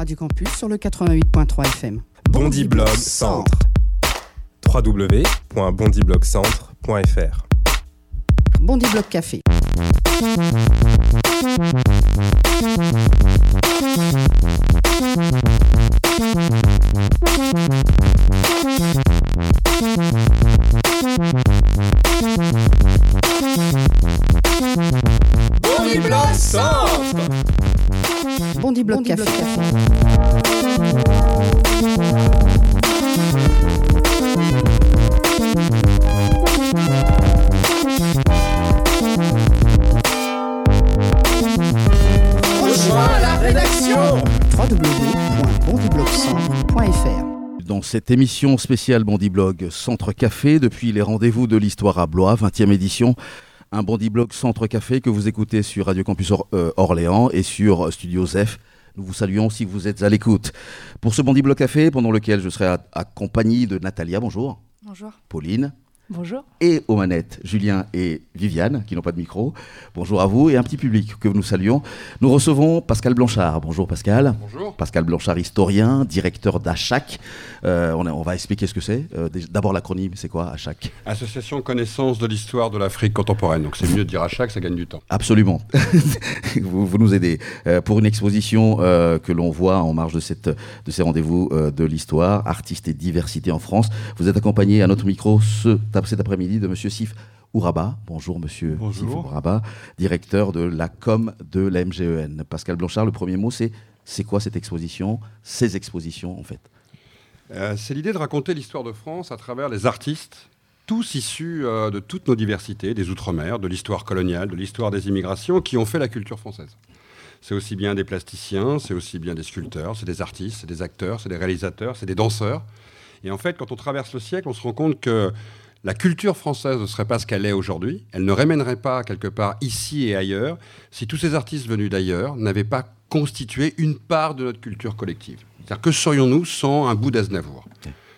Radio Campus sur le 88.3 FM. Bondi Blog Centre. www.bondiblogcentre.fr Bondi Blog Café. Bondi Blog Café. Rejoins la rédaction www.bondiblogcentre.fr Dans cette émission spéciale Bondi Blog Centre Café, depuis les rendez-vous de l'histoire à Blois, 20e édition, un Bondi Blog Centre Café que vous écoutez sur Radio Campus Or- euh, Orléans et sur Studio Zef. Nous vous saluons si vous êtes à l'écoute. Pour ce Bondi Blog Café, pendant lequel je serai accompagné de Natalia, bonjour, Bonjour. Pauline, Bonjour. et aux manettes, Julien et Viviane, qui n'ont pas de micro. Bonjour à vous et un petit public que nous saluons. Nous recevons Pascal Blanchard. Bonjour Pascal. Bonjour. Pascal Blanchard, historien, directeur d'ACHAC. Euh, on, va expliquer ce que c'est. Euh, D'abord l'acronyme, c'est quoi ACHAC? Association Connaissance de l'histoire de l'Afrique contemporaine. Donc c'est mieux de dire chaque, ça gagne du temps. Absolument. vous, vous nous aidez euh, pour une exposition euh, que l'on voit en marge de, cette, de ces rendez-vous euh, de l'histoire, artistes et diversité en France. Vous êtes accompagné à notre micro ce, cet après-midi de Monsieur Sif Ouraba. Bonjour Monsieur Bonjour. Sif Ouraba, directeur de la com de la MGEN. Pascal Blanchard, le premier mot, c'est c'est quoi cette exposition Ces expositions, en fait? Euh, c'est l'idée de raconter l'histoire de France à travers les artistes, tous issus euh, de toutes nos diversités, des Outre-mer, de l'histoire coloniale, de l'histoire des immigrations, qui ont fait la culture française. C'est aussi bien des plasticiens, c'est aussi bien des sculpteurs, c'est des artistes, c'est des acteurs, c'est des réalisateurs, c'est des danseurs. Et en fait, quand on traverse le siècle, on se rend compte que la culture française ne serait pas ce qu'elle est aujourd'hui. Elle ne rémènerait pas quelque part ici et ailleurs si tous ces artistes venus d'ailleurs n'avaient pas constitué une part de notre culture collective. C'est-à-dire que serions-nous sans un bout d'Aznavour?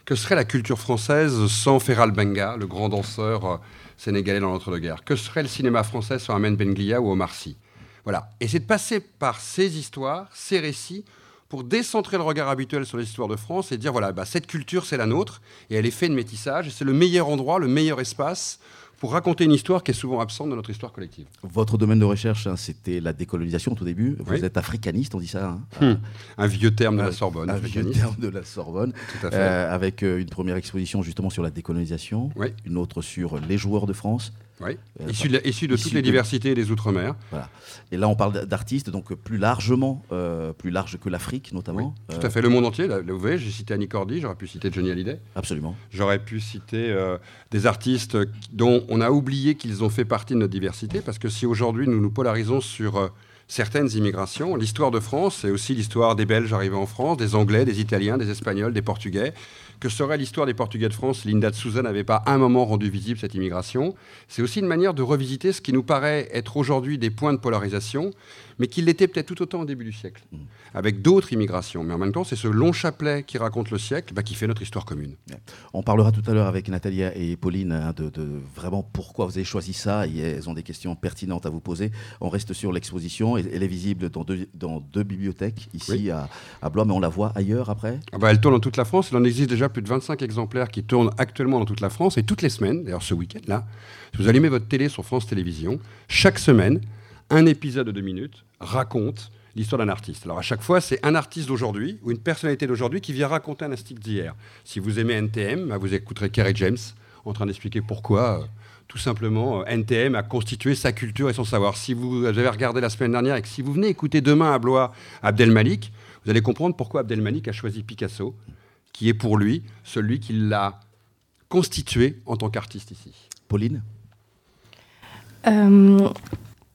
Que serait la culture française sans Feral Benga, le grand danseur euh, sénégalais dans l'entre-deux-guerres? Que serait le cinéma français sans Amen Benglia ou Omar Sy? Voilà. Et c'est de passer par ces histoires, ces récits, pour décentrer le regard habituel sur l'histoire de France et dire voilà, bah, cette culture, c'est la nôtre, et elle est faite de métissage, et c'est le meilleur endroit, le meilleur espace pour raconter une histoire qui est souvent absente de notre histoire collective. Votre domaine de recherche, hein, c'était la décolonisation au tout début. Vous Oui. êtes africaniste, on dit ça. hein Hmm. Un vieux terme de la Sorbonne, un vieux terme de la Sorbonne. Tout à fait. Euh, avec euh, une première exposition justement sur la décolonisation, Oui. une autre sur les joueurs de France. Oui. Euh, Issu de, la- issu de issu toutes les de- diversités des Outre-mer. Voilà. Et là, on parle d'artistes, donc euh, plus largement, euh, plus large que l'Afrique notamment. Tout Euh, à fait, le monde entier. Là, là, vous voyez, j'ai cité Annie Cordy, j'aurais pu citer Johnny Hallyday. Absolument. J'aurais pu citer euh, des artistes dont on a oublié qu'ils ont fait partie de notre diversité, parce que si aujourd'hui nous nous polarisons sur euh, certaines immigrations, l'histoire de France, c'est aussi l'histoire des Belges arrivés en France, des Anglais, des Italiens, des Espagnols, des Portugais. Que serait l'histoire des Portugais de France. Linda de Souza n'avait pas un moment rendu visible cette immigration. C'est aussi une manière de revisiter ce qui nous paraît être aujourd'hui des points de polarisation, mais qui l'était peut-être tout autant au début du siècle, avec d'autres immigrations. Mais en même temps, c'est ce long chapelet qui raconte le siècle bah, qui fait notre histoire commune. On parlera tout à l'heure avec Natalia et Pauline hein, de, de vraiment pourquoi vous avez choisi ça. Et elles ont des questions pertinentes à vous poser. On reste sur l'exposition. Elle est visible dans deux, dans deux bibliothèques ici Oui. à, à Blois, mais on la voit ailleurs après? Ah bah, elle tourne dans toute la France. Il en existe déjà plus de 25 exemplaires qui tournent actuellement dans toute la France. Et toutes les semaines, d'ailleurs ce week-end-là, si vous allumez votre télé sur France Télévisions, chaque semaine, un épisode de deux minutes raconte l'histoire d'un artiste. Alors à chaque fois, c'est un artiste d'aujourd'hui ou une personnalité d'aujourd'hui qui vient raconter un artiste d'hier. Si vous aimez NTM, bah, vous écouterez Kerry James en train d'expliquer pourquoi. euh, tout simplement, euh, NTM a constitué sa culture et son savoir. Si vous avez regardé la semaine dernière et que si vous venez écouter demain à Blois Abdel Malik, vous allez comprendre pourquoi Abdel Malik a choisi Picasso, qui est pour lui celui qui l'a constitué en tant qu'artiste ici. Pauline? Euh,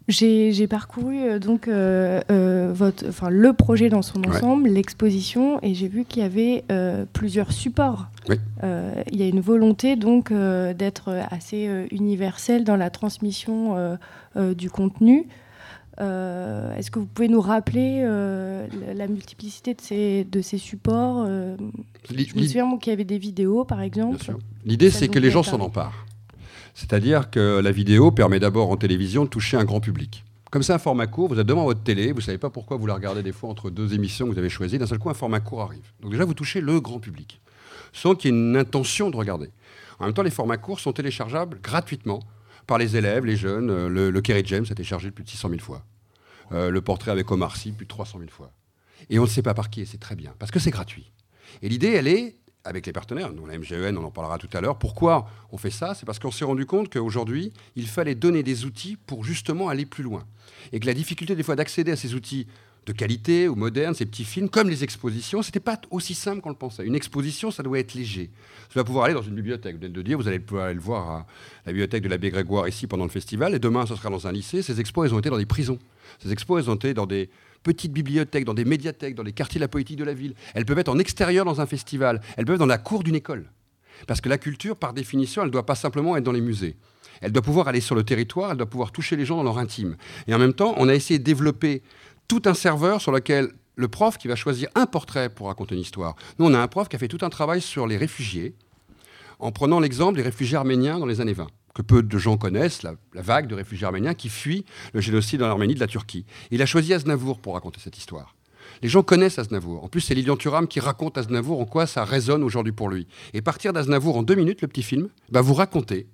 j'ai parcouru euh, donc euh, euh, votre, enfin le projet dans son Ouais. ensemble, l'exposition, et j'ai vu qu'il y avait plusieurs supports. Oui. Il y a une volonté donc d'être assez euh, universel dans la transmission du contenu. Euh, Est-ce que vous pouvez nous rappeler euh, la, multiplicité de ces, de ces supports euh, Je me souviens qu'il y avait des vidéos, par exemple. L'idée, c'est que les gens s'en emparent. C'est-à-dire que la vidéo permet d'abord en télévision de toucher un grand public. Comme c'est un format court, vous êtes devant votre télé, vous ne savez pas pourquoi vous la regardez des fois entre deux émissions que vous avez choisies. D'un seul coup, un format court arrive. Donc déjà, vous touchez le grand public, sans qu'il y ait une intention de regarder. En même temps, les formats courts sont téléchargeables gratuitement par les élèves, les jeunes. Euh, le, le Kerry James a été chargé plus de 600 000 fois. Euh, le portrait avec Omar Sy, plus de 300 000 fois. Et on ne sait pas par qui, et c'est très bien, parce que c'est gratuit. Et l'idée, elle est, avec les partenaires, nous, la MGEN, on en parlera tout à l'heure, pourquoi on fait ça? C'est parce qu'on s'est rendu compte qu'aujourd'hui, il fallait donner des outils pour justement aller plus loin. Et que la difficulté, des fois, d'accéder à ces outils de qualité ou modernes, ces petits films, comme les expositions, c'était pas aussi simple qu'on le pensait. Une exposition, ça doit être léger. Ça va pouvoir aller dans une bibliothèque. Vous de dire, vous allez pouvoir aller le voir à la bibliothèque de l'abbé Grégoire ici pendant le festival, et demain, ce sera dans un lycée. Ces expos, elles ont été dans des prisons. Ces expos, elles ont été dans des petites bibliothèques, dans des médiathèques, dans les quartiers de la politique de la ville. Elles peuvent être en extérieur dans un festival. Elles peuvent être dans la cour d'une école. Parce que la culture, par définition, elle ne doit pas simplement être dans les musées. Elle doit pouvoir aller sur le territoire, elle doit pouvoir toucher les gens dans leur intime. Et en même temps, on a essayé de développer tout un serveur sur lequel le prof qui va choisir un portrait pour raconter une histoire. Nous, on a un prof qui a fait tout un travail sur les réfugiés, en prenant l'exemple des réfugiés arméniens dans les années 20 que peu de gens connaissent, la, vague de réfugiés arméniens qui fuient le génocide en Arménie de la Turquie. Il a choisi Aznavour pour raconter cette histoire. Les gens connaissent Aznavour. En plus, c'est Lilian Thuram qui raconte Aznavour en quoi ça résonne aujourd'hui pour lui. Et partir d'Aznavour en deux minutes, le petit film, va vous raconter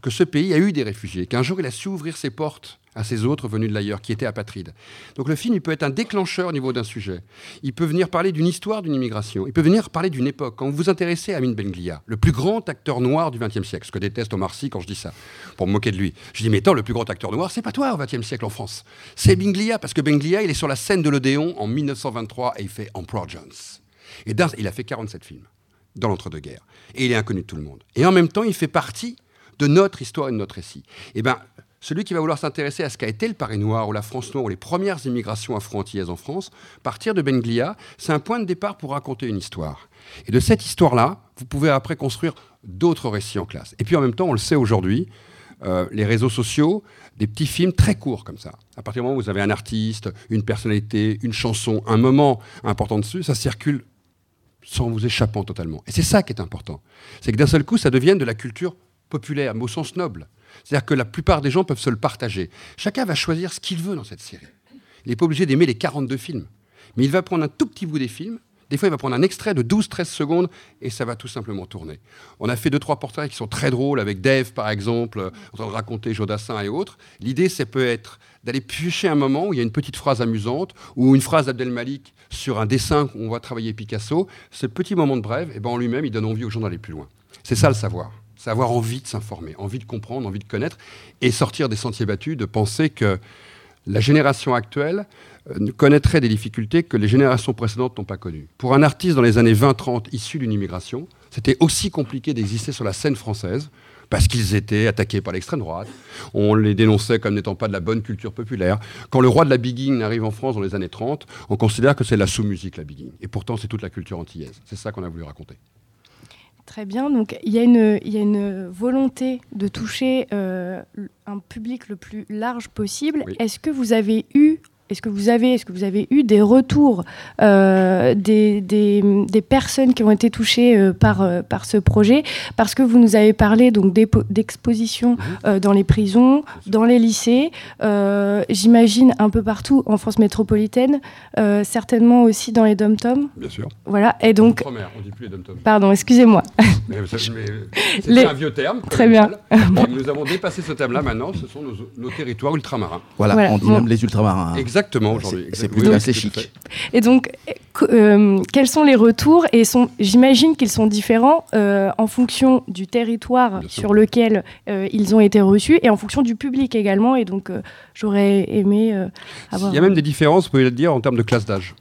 que ce pays a eu des réfugiés, qu'un jour il a su ouvrir ses portes à ces autres venus de l'ailleurs, qui étaient apatrides. Donc le film, il peut être un déclencheur au niveau d'un sujet. Il peut venir parler d'une histoire d'une immigration. Il peut venir parler d'une époque. Quand vous vous intéressez à Amin Benglia, le plus grand acteur noir du XXe siècle, ce que déteste Omar Sy quand je dis ça, pour me moquer de lui. Je dis, mais attends, le plus grand acteur noir, c'est pas toi au XXe siècle en France. C'est Benglia, parce que Benglia, il est sur la scène de l'Odéon en 1923 et il fait Emperor Jones. Et il a fait 47 films dans l'entre-deux-guerres. Et il est inconnu de tout le monde. Et en même temps, il fait partie de notre histoire et de notre récit. Et ben, celui qui va vouloir s'intéresser à ce qu'a été le Paris noir ou la France noire ou les premières immigrations afro-antillaises en France, partir de Benglia, c'est un point de départ pour raconter une histoire. Et de cette histoire-là, vous pouvez après construire d'autres récits en classe. Et puis en même temps, on le sait aujourd'hui, euh, les réseaux sociaux, des petits films très courts comme ça. À partir du moment où vous avez un artiste, une personnalité, une chanson, un moment important dessus, ça circule sans vous échappant totalement. Et c'est ça qui est important. C'est que d'un seul coup, ça devienne de la culture populaire, mais au sens noble. C'est-à-dire que la plupart des gens peuvent se le partager. Chacun va choisir ce qu'il veut dans cette série. Il n'est pas obligé d'aimer les 42 films. Mais il va prendre un tout petit bout des films. Des fois, il va prendre un extrait de 12-13 secondes et ça va tout simplement tourner. On a fait deux, trois portraits qui sont très drôles avec Dave, par exemple, en train de raconter Jodassin et autres. L'idée, c'est peut être d'aller piocher un moment où il y a une petite phrase amusante ou une phrase d'Abdel Malik sur un dessin où on va travailler Picasso. Ce petit moment de brève, eh ben, en lui-même, il donne envie aux gens d'aller plus loin. C'est ça le savoir c'est avoir envie de s'informer, envie de comprendre, envie de connaître, et sortir des sentiers battus, de penser que la génération actuelle euh, connaîtrait des difficultés que les générations précédentes n'ont pas connues. Pour un artiste dans les années 20-30 issu d'une immigration, c'était aussi compliqué d'exister sur la scène française parce qu'ils étaient attaqués par l'extrême droite. On les dénonçait comme n'étant pas de la bonne culture populaire. Quand le roi de la bigging arrive en France dans les années 30, on considère que c'est la sous-musique, la bigging. Et pourtant, c'est toute la culture antillaise. C'est ça qu'on a voulu raconter. Très bien. Donc, il y, a une, il y a une volonté de toucher euh, un public le plus large possible. Oui. Est-ce que vous avez eu est-ce que vous avez, est-ce que vous avez eu des retours euh, des, des, des, personnes qui ont été touchées euh, par, euh, par ce projet? Parce que vous nous avez parlé donc d'expositions mmh. dans les prisons, dans les lycées, euh, j'imagine un peu partout en France métropolitaine, euh, certainement aussi dans les dom-toms. Bien sûr. Voilà. Et donc. Première, on dit plus les dom-toms. Pardon, excusez-moi. C'est les... un vieux terme. Très bien. nous avons dépassé ce thème-là maintenant. Ce sont nos, nos territoires ultramarins. Voilà, voilà. on dit bon. même les ultramarins. Exactement. Exactement, aujourd'hui. C'est plutôt assez chic. Et donc, euh, quels sont les retours Et j'imagine qu'ils sont différents euh, en fonction du territoire Bien sur lequel euh, ils ont été reçus et en fonction du public également. Et donc, euh, j'aurais aimé euh, avoir. Il y a même des différences, vous pouvez le dire, en termes de classe d'âge.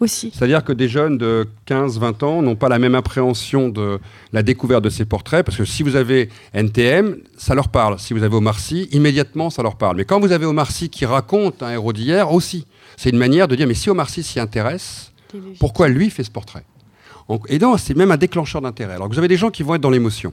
Aussi. C'est-à-dire que des jeunes de 15-20 ans n'ont pas la même appréhension de la découverte de ces portraits, parce que si vous avez NTM, ça leur parle. Si vous avez Omar Sy, immédiatement, ça leur parle. Mais quand vous avez Omar Sy qui raconte un héros d'hier, aussi, c'est une manière de dire, mais si Omar Sy s'y intéresse, pourquoi lui fait ce portrait? Et donc, c'est même un déclencheur d'intérêt. Alors que vous avez des gens qui vont être dans l'émotion.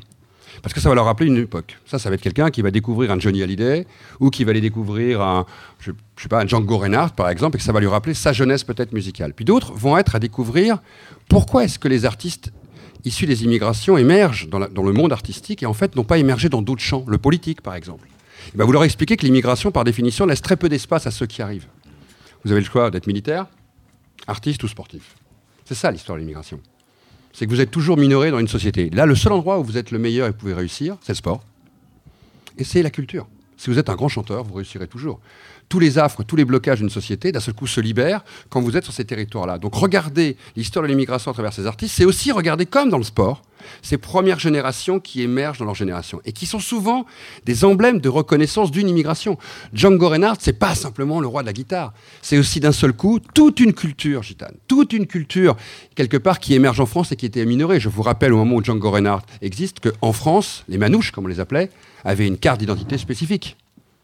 Parce que ça va leur rappeler une époque. Ça, ça va être quelqu'un qui va découvrir un Johnny Hallyday ou qui va aller découvrir un, je, je sais pas, un Django Reinhardt, par exemple, et que ça va lui rappeler sa jeunesse peut-être musicale. Puis d'autres vont être à découvrir pourquoi est-ce que les artistes issus des immigrations émergent dans, le monde artistique et en fait n'ont pas émergé dans d'autres champs, le politique par exemple. Eh ben, vous leur expliquez que l'immigration, par définition, laisse très peu d'espace à ceux qui arrivent. Vous avez le choix d'être militaire, artiste ou sportif. C'est ça l'histoire de l'immigration. C'est que vous êtes toujours minoré dans une société. Là, le seul endroit où vous êtes le meilleur et vous pouvez réussir, c'est le sport. Et c'est la culture. Si vous êtes un grand chanteur, vous réussirez toujours tous les affres, tous les blocages d'une société, d'un seul coup, se libèrent quand vous êtes sur ces territoires-là. Donc regarder l'histoire de l'immigration à travers ces artistes, c'est aussi regarder, comme dans le sport, ces premières générations qui émergent dans leur génération et qui sont souvent des emblèmes de reconnaissance d'une immigration. Django Reinhardt, c'est pas simplement le roi de la guitare, c'est aussi d'un seul coup toute une culture gitane, toute une culture quelque part qui émerge en France et qui était minorée. Je vous rappelle au moment où Django Reinhardt existe qu'en France, les manouches, comme on les appelait, avaient une carte d'identité spécifique.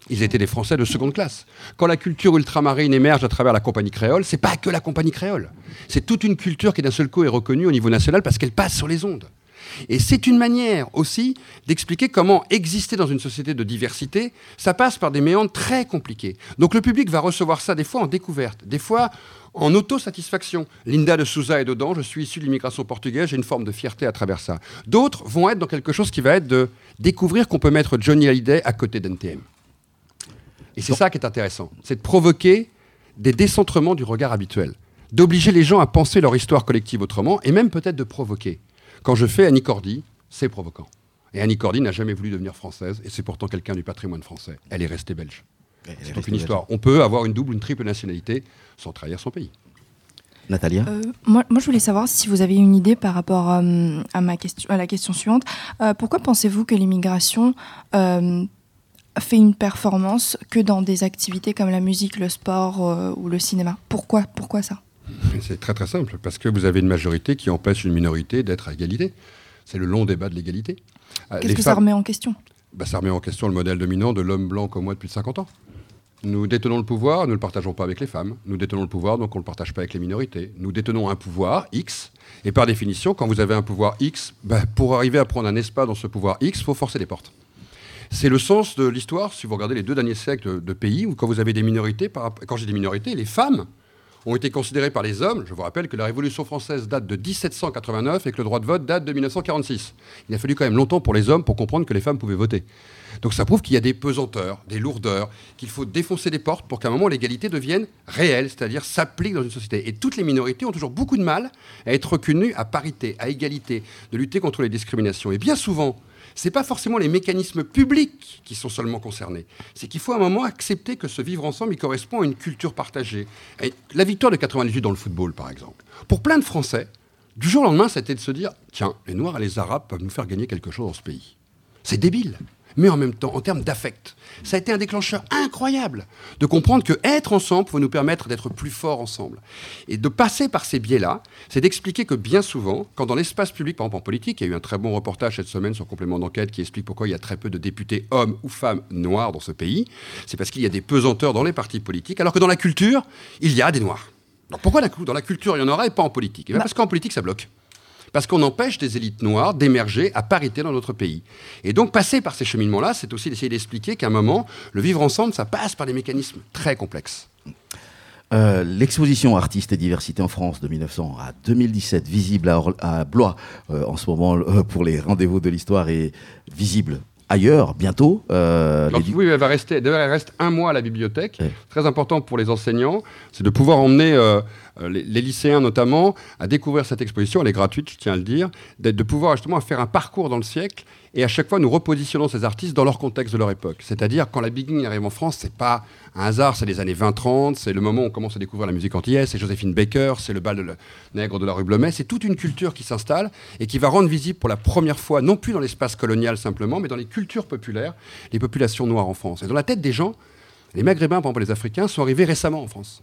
Ils étaient des Français de seconde classe. Quand la culture ultramarine émerge à travers la compagnie créole, c'est pas que la compagnie créole. C'est toute une culture qui d'un seul coup est reconnue au niveau national parce qu'elle passe sur les ondes. Et c'est une manière aussi d'expliquer comment exister dans une société de diversité, ça passe par des méandres très compliqués. Donc le public va recevoir ça des fois en découverte, des fois en autosatisfaction. Linda de Souza est dedans, je suis issu de l'immigration portugaise, j'ai une forme de fierté à travers ça. D'autres vont être dans quelque chose qui va être de découvrir qu'on peut mettre Johnny Hallyday à côté d'NTM. Et c'est ça qui est intéressant, c'est de provoquer des décentrements du regard habituel, d'obliger les gens à penser leur histoire collective autrement, et même peut-être de provoquer. Quand je fais Annie Cordy, c'est provoquant. Et Annie Cordy n'a jamais voulu devenir française, et c'est pourtant quelqu'un du patrimoine français. Elle est restée belge. C'est donc une histoire. On peut avoir une double, une triple nationalité sans trahir son pays. Natalia euh, moi, moi, je voulais savoir si vous avez une idée par rapport euh, à, ma question, à la question suivante. Euh, pourquoi pensez-vous que l'immigration fait une performance que dans des activités comme la musique, le sport euh, ou le cinéma Pourquoi Pourquoi ça? C'est très très simple, parce que vous avez une majorité qui empêche une minorité d'être à égalité. C'est le long débat de l'égalité. Euh, Qu'est-ce que ça remet en question? Bah, Ça remet en question le modèle dominant de l'homme blanc comme moi depuis 50 ans. Nous détenons le pouvoir, nous ne le partageons pas avec les femmes. Nous détenons le pouvoir, donc on ne le partage pas avec les minorités. Nous détenons un pouvoir X, et par définition, quand vous avez un pouvoir X, bah, pour arriver à prendre un espace dans ce pouvoir X, il faut forcer les portes. C'est le sens de l'histoire, si vous regardez les deux derniers siècles de, pays, où quand vous avez des minorités, quand j'ai des minorités, les femmes ont été considérées par les hommes. Je vous rappelle que la Révolution française date de 1789 et que le droit de vote date de 1946. Il a fallu quand même longtemps pour les hommes pour comprendre que les femmes pouvaient voter. Donc ça prouve qu'il y a des pesanteurs, des lourdeurs, qu'il faut défoncer des portes pour qu'à un moment l'égalité devienne réelle, c'est-à-dire s'applique dans une société. Et toutes les minorités ont toujours beaucoup de mal à être reconnues à parité, à égalité, de lutter contre les discriminations. Et bien souvent, ce n'est pas forcément les mécanismes publics qui sont seulement concernés. C'est qu'il faut à un moment accepter que ce vivre ensemble, il correspond à une culture partagée. la victoire de 98 dans le football, par exemple, pour plein de Français, du jour au lendemain, c'était de se dire tiens, les Noirs et les Arabes peuvent nous faire gagner quelque chose dans ce pays. C'est débile mais en même temps, en termes d'affect, ça a été un déclencheur incroyable de comprendre que être ensemble peut nous permettre d'être plus forts ensemble. Et de passer par ces biais-là, c'est d'expliquer que bien souvent, quand dans l'espace public, par exemple en politique, il y a eu un très bon reportage cette semaine sur complément d'enquête qui explique pourquoi il y a très peu de députés hommes ou femmes noirs dans ce pays, c'est parce qu'il y a des pesanteurs dans les partis politiques, alors que dans la culture, il y a des noirs. Donc pourquoi dans la culture il y en aura et pas en politique? Et eh bah. Parce qu'en politique, ça bloque parce qu'on empêche des élites noires d'émerger à parité dans notre pays. Et donc passer par ces cheminements-là, c'est aussi d'essayer d'expliquer qu'à un moment, le vivre ensemble, ça passe par des mécanismes très complexes. Euh, l'exposition Artistes et diversité en France de 1900 à 2017, visible à, Blois euh, en ce moment euh, pour les rendez-vous de l'histoire, est visible ailleurs bientôt. oui, elle va rester. elle reste un mois à la bibliothèque. Très important pour les enseignants, c'est de pouvoir emmener euh, les, lycéens notamment, à découvrir cette exposition. Elle est gratuite, je tiens à le dire, de pouvoir justement faire un parcours dans le siècle et à chaque fois nous repositionnons ces artistes dans leur contexte de leur époque. C'est-à-dire quand la Big arrive en France, c'est pas un hasard, c'est les années 20-30, c'est le moment où on commence à découvrir la musique antillaise, c'est Joséphine Baker, c'est le bal de nègre de la rue Blomet, c'est toute une culture qui s'installe et qui va rendre visible pour la première fois, non plus dans l'espace colonial simplement, mais dans les cultures populaires, les populations noires en France. Et dans la tête des gens, les Maghrébins, par exemple les Africains, sont arrivés récemment en France.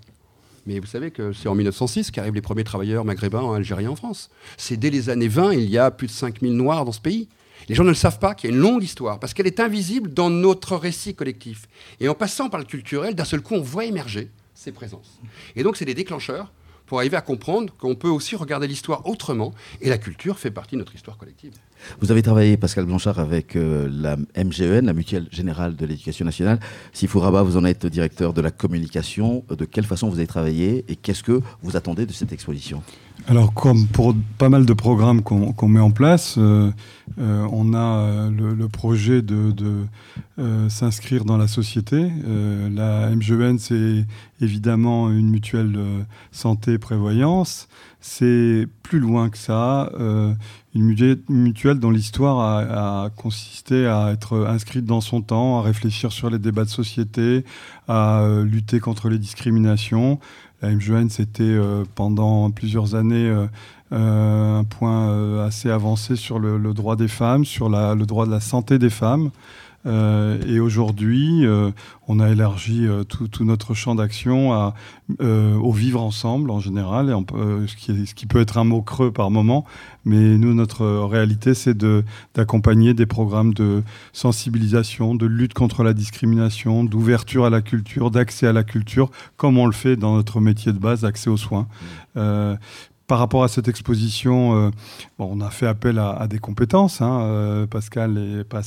Mais vous savez que c'est en 1906 qu'arrivent les premiers travailleurs maghrébins, algériens en France. C'est dès les années 20, il y a plus de 5000 Noirs dans ce pays. Les gens ne le savent pas qu'il y a une longue histoire, parce qu'elle est invisible dans notre récit collectif. Et en passant par le culturel, d'un seul coup, on voit émerger ces présences. Et donc, c'est des déclencheurs pour arriver à comprendre qu'on peut aussi regarder l'histoire autrement, et la culture fait partie de notre histoire collective. Vous avez travaillé, Pascal Blanchard, avec euh, la MGEN, la Mutuelle Générale de l'Éducation Nationale. Sifou Rabat, vous en êtes directeur de la communication. De quelle façon vous avez travaillé et qu'est-ce que vous attendez de cette exposition? Alors, comme pour pas mal de programmes qu'on met en place, euh, euh, on a le, projet de, s'inscrire dans la société. la MGEN, c'est évidemment une mutuelle santé-prévoyance. C'est plus loin que ça une mutuelle dont l'histoire a, consisté à être inscrite dans son temps, à réfléchir sur les débats de société, à euh, lutter contre les discriminations. La MGN, c'était euh, pendant plusieurs années euh, un point assez avancé sur le, droit des femmes, sur le droit de la santé des femmes. Euh, et aujourd'hui, euh, on a élargi euh, tout, notre champ d'action au vivre ensemble en général, et ce, qui ce, qui peut être un mot creux par moment. Mais nous, notre réalité, c'est d'accompagner des programmes de sensibilisation, de lutte contre la discrimination, d'ouverture à la culture, d'accès à la culture, comme on le fait dans notre métier de base, accès aux soins par rapport à cette exposition, euh, on a fait appel à, des compétences. Hein, euh, Pascal est pas à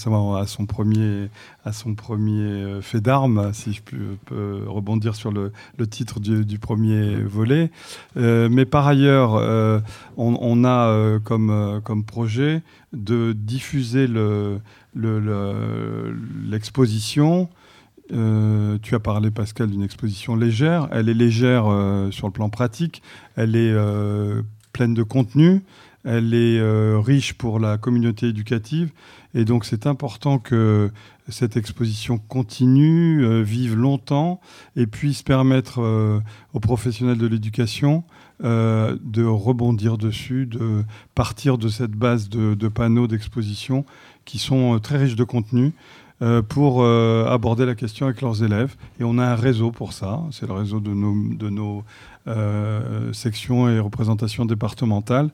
son premier, euh, fait d'armes, si je peux, rebondir sur le, titre du, premier volet. mais par ailleurs, on, a comme, projet de diffuser l'exposition. Le, euh, tu as parlé, Pascal, d'une exposition légère. Elle est légère euh, sur le plan pratique. Elle est euh, pleine de contenu. Elle est riche pour la communauté éducative. Et donc, c'est important que cette exposition continue, vive longtemps et puisse permettre aux professionnels de l'éducation de rebondir dessus, de partir de cette base de, de panneaux d'exposition qui sont très riches de contenu. Euh, pour euh, aborder la question avec leurs élèves. Et on a un réseau pour ça. C'est le réseau de nos, de nos euh, sections et représentations départementales.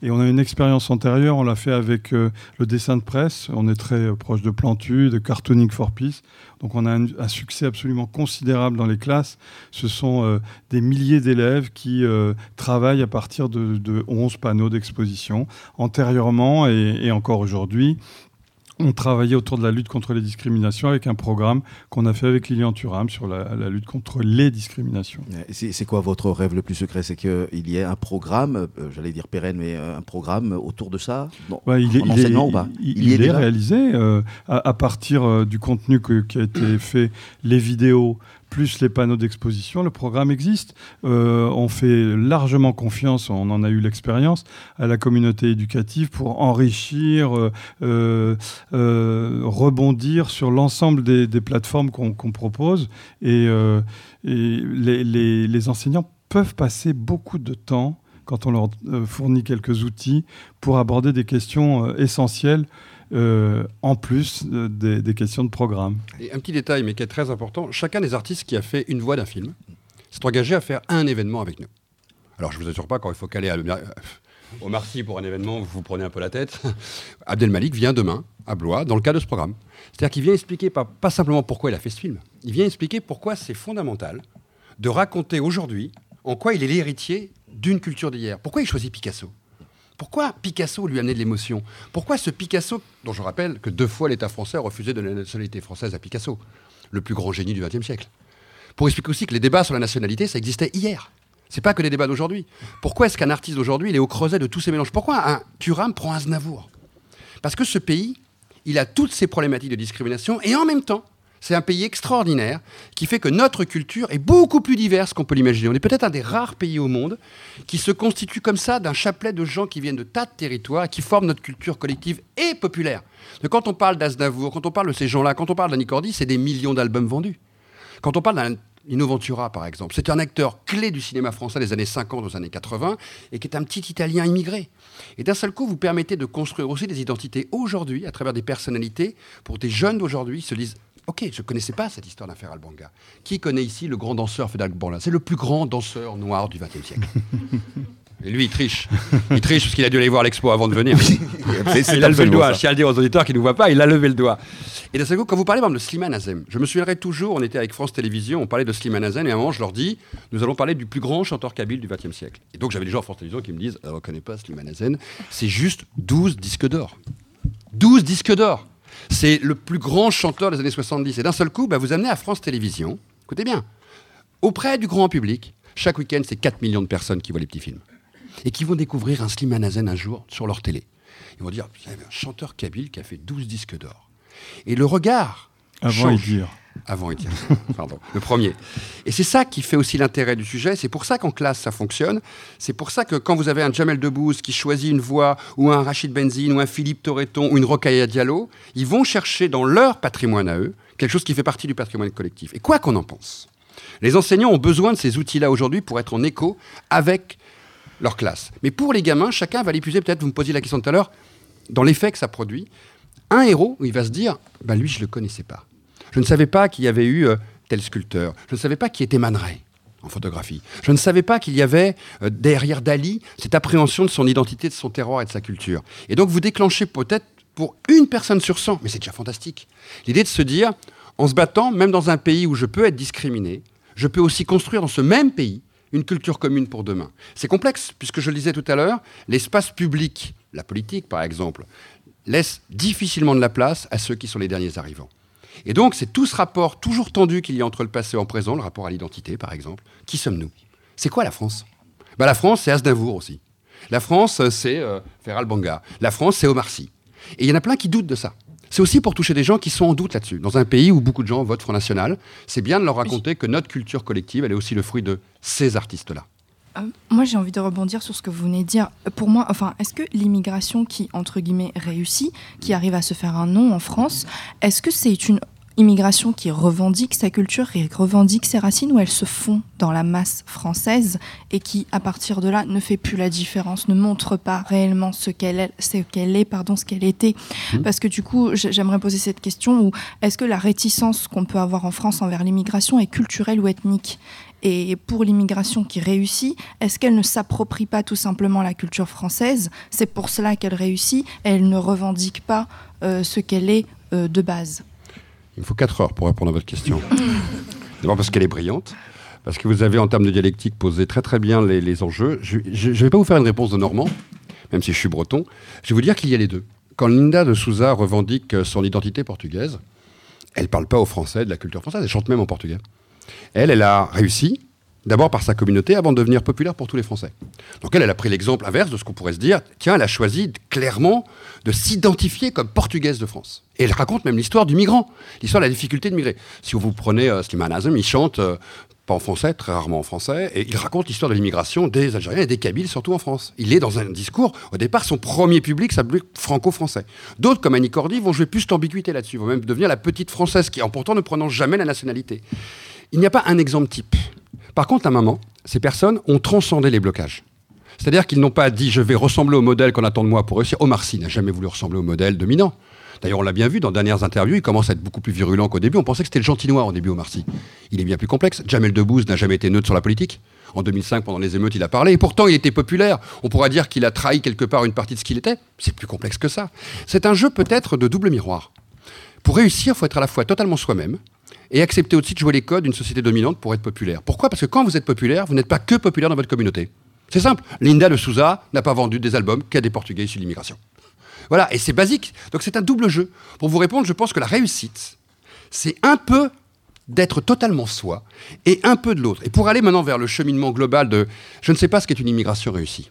Et on a une expérience antérieure, on l'a fait avec le dessin de presse. On est très proche de Plantu, de Cartooning for Peace. Donc on a un, succès absolument considérable dans les classes. Ce sont des milliers d'élèves qui travaillent à partir de, de 11 panneaux d'exposition. Antérieurement et, et encore aujourd'hui, on travaillait autour de la lutte contre les discriminations avec un programme qu'on a fait avec Lilian Thuram sur la, lutte contre les discriminations. C'est quoi votre rêve le plus secret? C'est qu'il y ait un programme, euh, j'allais dire pérenne, mais un programme autour de ça? Il, est, il, est, il, est, réalisé euh, à, partir euh, du contenu qui a été fait, les vidéos, plus les panneaux d'exposition, le programme existe. Euh, on fait largement confiance, on en a eu l'expérience, à la communauté éducative pour enrichir, euh, euh, rebondir sur l'ensemble des, plateformes qu'on propose. Et, les, enseignants peuvent passer beaucoup de temps quand on leur fournit quelques outils pour aborder des questions essentielles euh, en plus des, questions de programme. Et un petit détail, mais qui est très important, chacun des artistes qui a fait une voix d'un film s'est engagé à faire un événement avec nous. Alors je ne vous assure pas, quand il faut caler à au Marcy pour un événement, vous vous prenez un peu la tête. Abdel Malik vient demain à Blois dans le cadre de ce programme. C'est-à-dire qu'il vient expliquer pas, pas simplement pourquoi il a fait ce film, il vient expliquer pourquoi c'est fondamental de raconter aujourd'hui en quoi il est l'héritier d'une culture d'hier. Pourquoi il choisit Picasso? Pourquoi Picasso lui amenait de l'émotion? Pourquoi ce Picasso, dont je rappelle que deux fois l'État français a refusé de la nationalité française à Picasso, le plus grand génie du XXe siècle? Pour expliquer aussi que les débats sur la nationalité, ça existait hier. C'est pas que les débats d'aujourd'hui. Pourquoi est-ce qu'un artiste d'aujourd'hui, il est au creuset de tous ces mélanges? Pourquoi un Thuram prend un Znavour Parce que ce pays, il a toutes ces problématiques de discrimination et en même temps, c'est un pays extraordinaire qui fait que notre culture est beaucoup plus diverse qu'on peut l'imaginer. On est peut-être un des rares pays au monde qui se constitue comme ça d'un chapelet de gens qui viennent de tas de territoires et qui forment notre culture collective et populaire. quand on parle d'Aznavour, quand on parle de ces gens-là, quand on parle d'Annie Cordy, c'est des millions d'albums vendus. Quand on parle d'un Innoventura, par exemple, c'est un acteur clé du cinéma français des années 50 aux années 80 et qui est un petit Italien immigré. Et d'un seul coup, vous permettez de construire aussi des identités aujourd'hui à travers des personnalités pour des jeunes d'aujourd'hui se disent Ok, je ne connaissais pas cette histoire d'un Banga. Qui connaît ici le grand danseur Fedal Banga C'est le plus grand danseur noir du XXe siècle. Et lui, il triche. Il triche parce qu'il a dû aller voir l'expo avant de venir. C'est- il a levé le doigt. Je tiens à le dire aux auditeurs qui ne nous voient pas, il a levé le doigt. Et d'un seul coup, quand vous parlez par exemple, de Slimane Azem, je me souviendrai toujours, on était avec France Télévisions, on parlait de Slimane Azem, et à un moment, je leur dis, nous allons parler du plus grand chanteur kabyle du XXe siècle. Et donc, j'avais des gens à France Télévisions qui me disent, on ne reconnaît pas Slimane Azem, c'est juste 12 disques d'or. 12 disques d'or. C'est le plus grand chanteur des années 70. Et d'un seul coup, bah, vous amenez à France Télévisions, écoutez bien, auprès du grand public, chaque week-end, c'est 4 millions de personnes qui voient les petits films. Et qui vont découvrir un Slimane Azem un jour sur leur télé. Ils vont dire, vous avez un chanteur kabyle qui a fait 12 disques d'or. Et le regard Avant change. et dire. Avant Étienne, pardon, le premier. Et c'est ça qui fait aussi l'intérêt du sujet. C'est pour ça qu'en classe, ça fonctionne. C'est pour ça que quand vous avez un Jamel Debbouze qui choisit une voix, ou un Rachid Benzine, ou un Philippe Torreton, ou une Rokhaya Diallo, ils vont chercher dans leur patrimoine à eux quelque chose qui fait partie du patrimoine collectif. Et quoi qu'on en pense, les enseignants ont besoin de ces outils-là aujourd'hui pour être en écho avec leur classe. Mais pour les gamins, chacun va l'épuiser. Peut-être, vous me posiez la question tout à l'heure, dans l'effet que ça produit, un héros, il va se dire, bah lui, je le connaissais pas. Je ne savais pas qu'il y avait eu euh, tel sculpteur. Je ne savais pas qui était Man Ray en photographie. Je ne savais pas qu'il y avait euh, derrière Dali cette appréhension de son identité, de son terroir et de sa culture. Et donc vous déclenchez peut-être pour une personne sur 100, mais c'est déjà fantastique. L'idée de se dire, en se battant, même dans un pays où je peux être discriminé, je peux aussi construire dans ce même pays une culture commune pour demain. C'est complexe, puisque je le disais tout à l'heure, l'espace public, la politique par exemple, laisse difficilement de la place à ceux qui sont les derniers arrivants. Et donc, c'est tout ce rapport toujours tendu qu'il y a entre le passé et le présent, le rapport à l'identité, par exemple. Qui sommes-nous? C'est quoi la France? Bah, La France, c'est Aznavour aussi. La France, c'est euh, Ferral Banga. La France, c'est Omar Sy. Et il y en a plein qui doutent de ça. C'est aussi pour toucher des gens qui sont en doute là-dessus. Dans un pays où beaucoup de gens votent Front National, c'est bien de leur raconter que notre culture collective, elle est aussi le fruit de ces artistes-là. Euh, moi, j'ai envie de rebondir sur ce que vous venez de dire. Euh, Pour moi, enfin, est-ce que l'immigration qui, entre guillemets, réussit, qui arrive à se faire un nom en France, est-ce que c'est une immigration qui revendique sa culture et revendique ses racines ou elle se fond dans la masse française et qui, à partir de là, ne fait plus la différence, ne montre pas réellement ce qu'elle est, ce qu'elle est, pardon, ce qu'elle était? Parce que du coup, j'aimerais poser cette question où est-ce que la réticence qu'on peut avoir en France envers l'immigration est culturelle ou ethnique? Et pour l'immigration qui réussit, est-ce qu'elle ne s'approprie pas tout simplement la culture française? C'est pour cela qu'elle réussit et elle ne revendique pas euh, ce qu'elle est euh, de base. Il me faut 4 heures pour répondre à votre question. D'abord parce qu'elle est brillante, parce que vous avez en termes de dialectique posé très très bien les, les enjeux. Je ne vais pas vous faire une réponse de Normand, même si je suis breton. Je vais vous dire qu'il y a les deux. Quand Linda de Souza revendique euh, son identité portugaise, elle ne parle pas au français de la culture française, elle chante même en portugais. Elle, elle a réussi, d'abord par sa communauté, avant de devenir populaire pour tous les Français. Donc elle, elle a pris l'exemple inverse de ce qu'on pourrait se dire, tiens, elle a choisi clairement de s'identifier comme portugaise de France. Et elle raconte même l'histoire du migrant, l'histoire de la difficulté de migrer. Si vous prenez euh, Slimane Azem, il chante euh, pas en français, très rarement en français, et il raconte l'histoire de l'immigration des Algériens et des Kabyles, surtout en France. Il est dans un discours, au départ, son premier public, ça franco-français. D'autres, comme Annie Cordy, vont jouer plus d'ambiguïté là-dessus, vont même devenir la petite française, qui en pourtant ne prenant jamais la nationalité. Il n'y a pas un exemple type. Par contre, à un moment, ces personnes ont transcendé les blocages. C'est-à-dire qu'ils n'ont pas dit je vais ressembler au modèle qu'on attend de moi pour réussir. Omar Sy n'a jamais voulu ressembler au modèle dominant. D'ailleurs, on l'a bien vu dans dernières interviews, il commence à être beaucoup plus virulent qu'au début. On pensait que c'était le gentil noir au début, Omar Sy. Il est bien plus complexe. Jamel Debbouze n'a jamais été neutre sur la politique. En 2005, pendant les émeutes, il a parlé. Et pourtant, il était populaire. On pourrait dire qu'il a trahi quelque part une partie de ce qu'il était. C'est plus complexe que ça. C'est un jeu peut-être de double miroir. Pour réussir, il faut être à la fois totalement soi-même et accepter aussi de jouer les codes d'une société dominante pour être populaire. Pourquoi? Parce que quand vous êtes populaire, vous n'êtes pas que populaire dans votre communauté. C'est simple. Linda de Souza n'a pas vendu des albums qu'à des Portugais issus de l'immigration. Voilà, et c'est basique. Donc c'est un double jeu. Pour vous répondre, je pense que la réussite, c'est un peu d'être totalement soi et un peu de l'autre. Et pour aller maintenant vers le cheminement global de je ne sais pas ce qu'est une immigration réussie.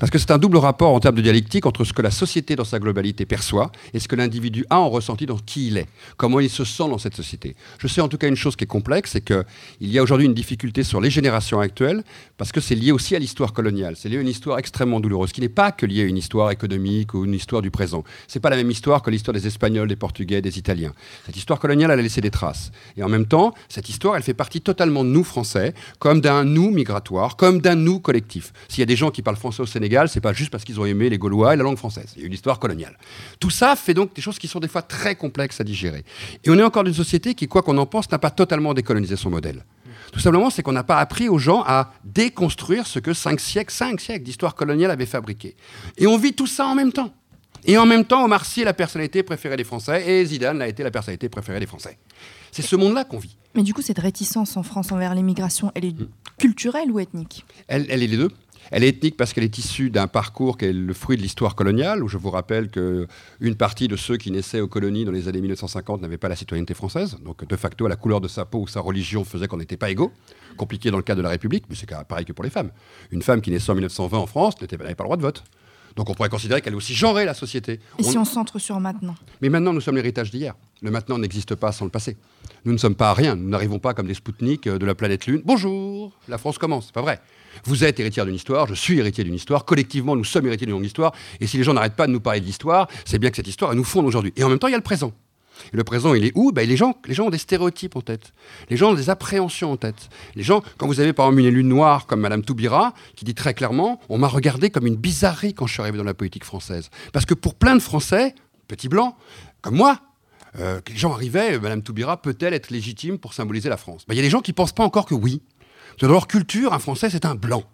Parce que c'est un double rapport en termes de dialectique entre ce que la société dans sa globalité perçoit et ce que l'individu a en ressenti dans qui il est, comment il se sent dans cette société. Je sais en tout cas une chose qui est complexe, c'est qu'il y a aujourd'hui une difficulté sur les générations actuelles, parce que c'est lié aussi à l'histoire coloniale. C'est lié à une histoire extrêmement douloureuse, qui n'est pas que liée à une histoire économique ou une histoire du présent. C'est pas la même histoire que l'histoire des Espagnols, des Portugais, des Italiens. Cette histoire coloniale, elle a laissé des traces. Et en même temps, cette histoire, elle fait partie totalement de nous, Français, comme d'un nous migratoire, comme d'un nous collectif. S'il y a des gens qui parlent français au Sénégal, c'est pas juste parce qu'ils ont aimé les Gaulois et la langue française. Il y a une histoire coloniale. Tout ça fait donc des choses qui sont des fois très complexes à digérer. Et on est encore dans une société qui, quoi qu'on en pense, n'a pas totalement décolonisé son modèle. Tout simplement, c'est qu'on n'a pas appris aux gens à déconstruire ce que cinq siècles, cinq siècles d'histoire coloniale avaient fabriqué. Et on vit tout ça en même temps. Et en même temps, Omar Sy est la personnalité préférée des Français et Zidane a été la personnalité préférée des Français. C'est ce monde-là qu'on vit. Mais du coup, cette réticence en France envers l'immigration, elle est culturelle ou ethnique? Elle, elle est les deux. Elle est ethnique parce qu'elle est issue d'un parcours qui est le fruit de l'histoire coloniale, où je vous rappelle qu'une partie de ceux qui naissaient aux colonies dans les années 1950 n'avaient pas la citoyenneté française. Donc, de facto, la couleur de sa peau ou sa religion faisait qu'on n'était pas égaux. Compliqué dans le cas de la République, mais c'est pareil que pour les femmes. Une femme qui naissait en 1920 en France n'avait pas le droit de vote. Donc on pourrait considérer qu'elle est aussi genrée, la société. Et si on centre sur maintenant? Mais maintenant, nous sommes l'héritage d'hier. Le maintenant n'existe pas sans le passé. Nous ne sommes pas à rien. Nous n'arrivons pas comme des Spoutniks euh, de la planète Lune. Bonjour, la France commence. C'est pas vrai. Vous êtes héritière d'une histoire, je suis héritier d'une histoire, collectivement nous sommes héritiers d'une longue histoire, et si les gens n'arrêtent pas de nous parler de l'histoire, c'est bien que cette histoire nous fonde aujourd'hui. Et en même temps, il y a le présent. Et le présent, il est où? Ben, les, gens, les gens ont des stéréotypes en tête. Les gens ont des appréhensions en tête. Les gens, quand vous avez par exemple une élue noire comme Madame Toubira, qui dit très clairement On m'a regardé comme une bizarrerie quand je suis arrivé dans la politique française. Parce que pour plein de Français, petits blancs, comme moi, euh, les gens arrivaient Madame Toubira peut-elle être légitime pour symboliser la France? Ben, Il y a des gens qui ne pensent pas encore que oui. Dans leur culture, un Français, c'est un blanc.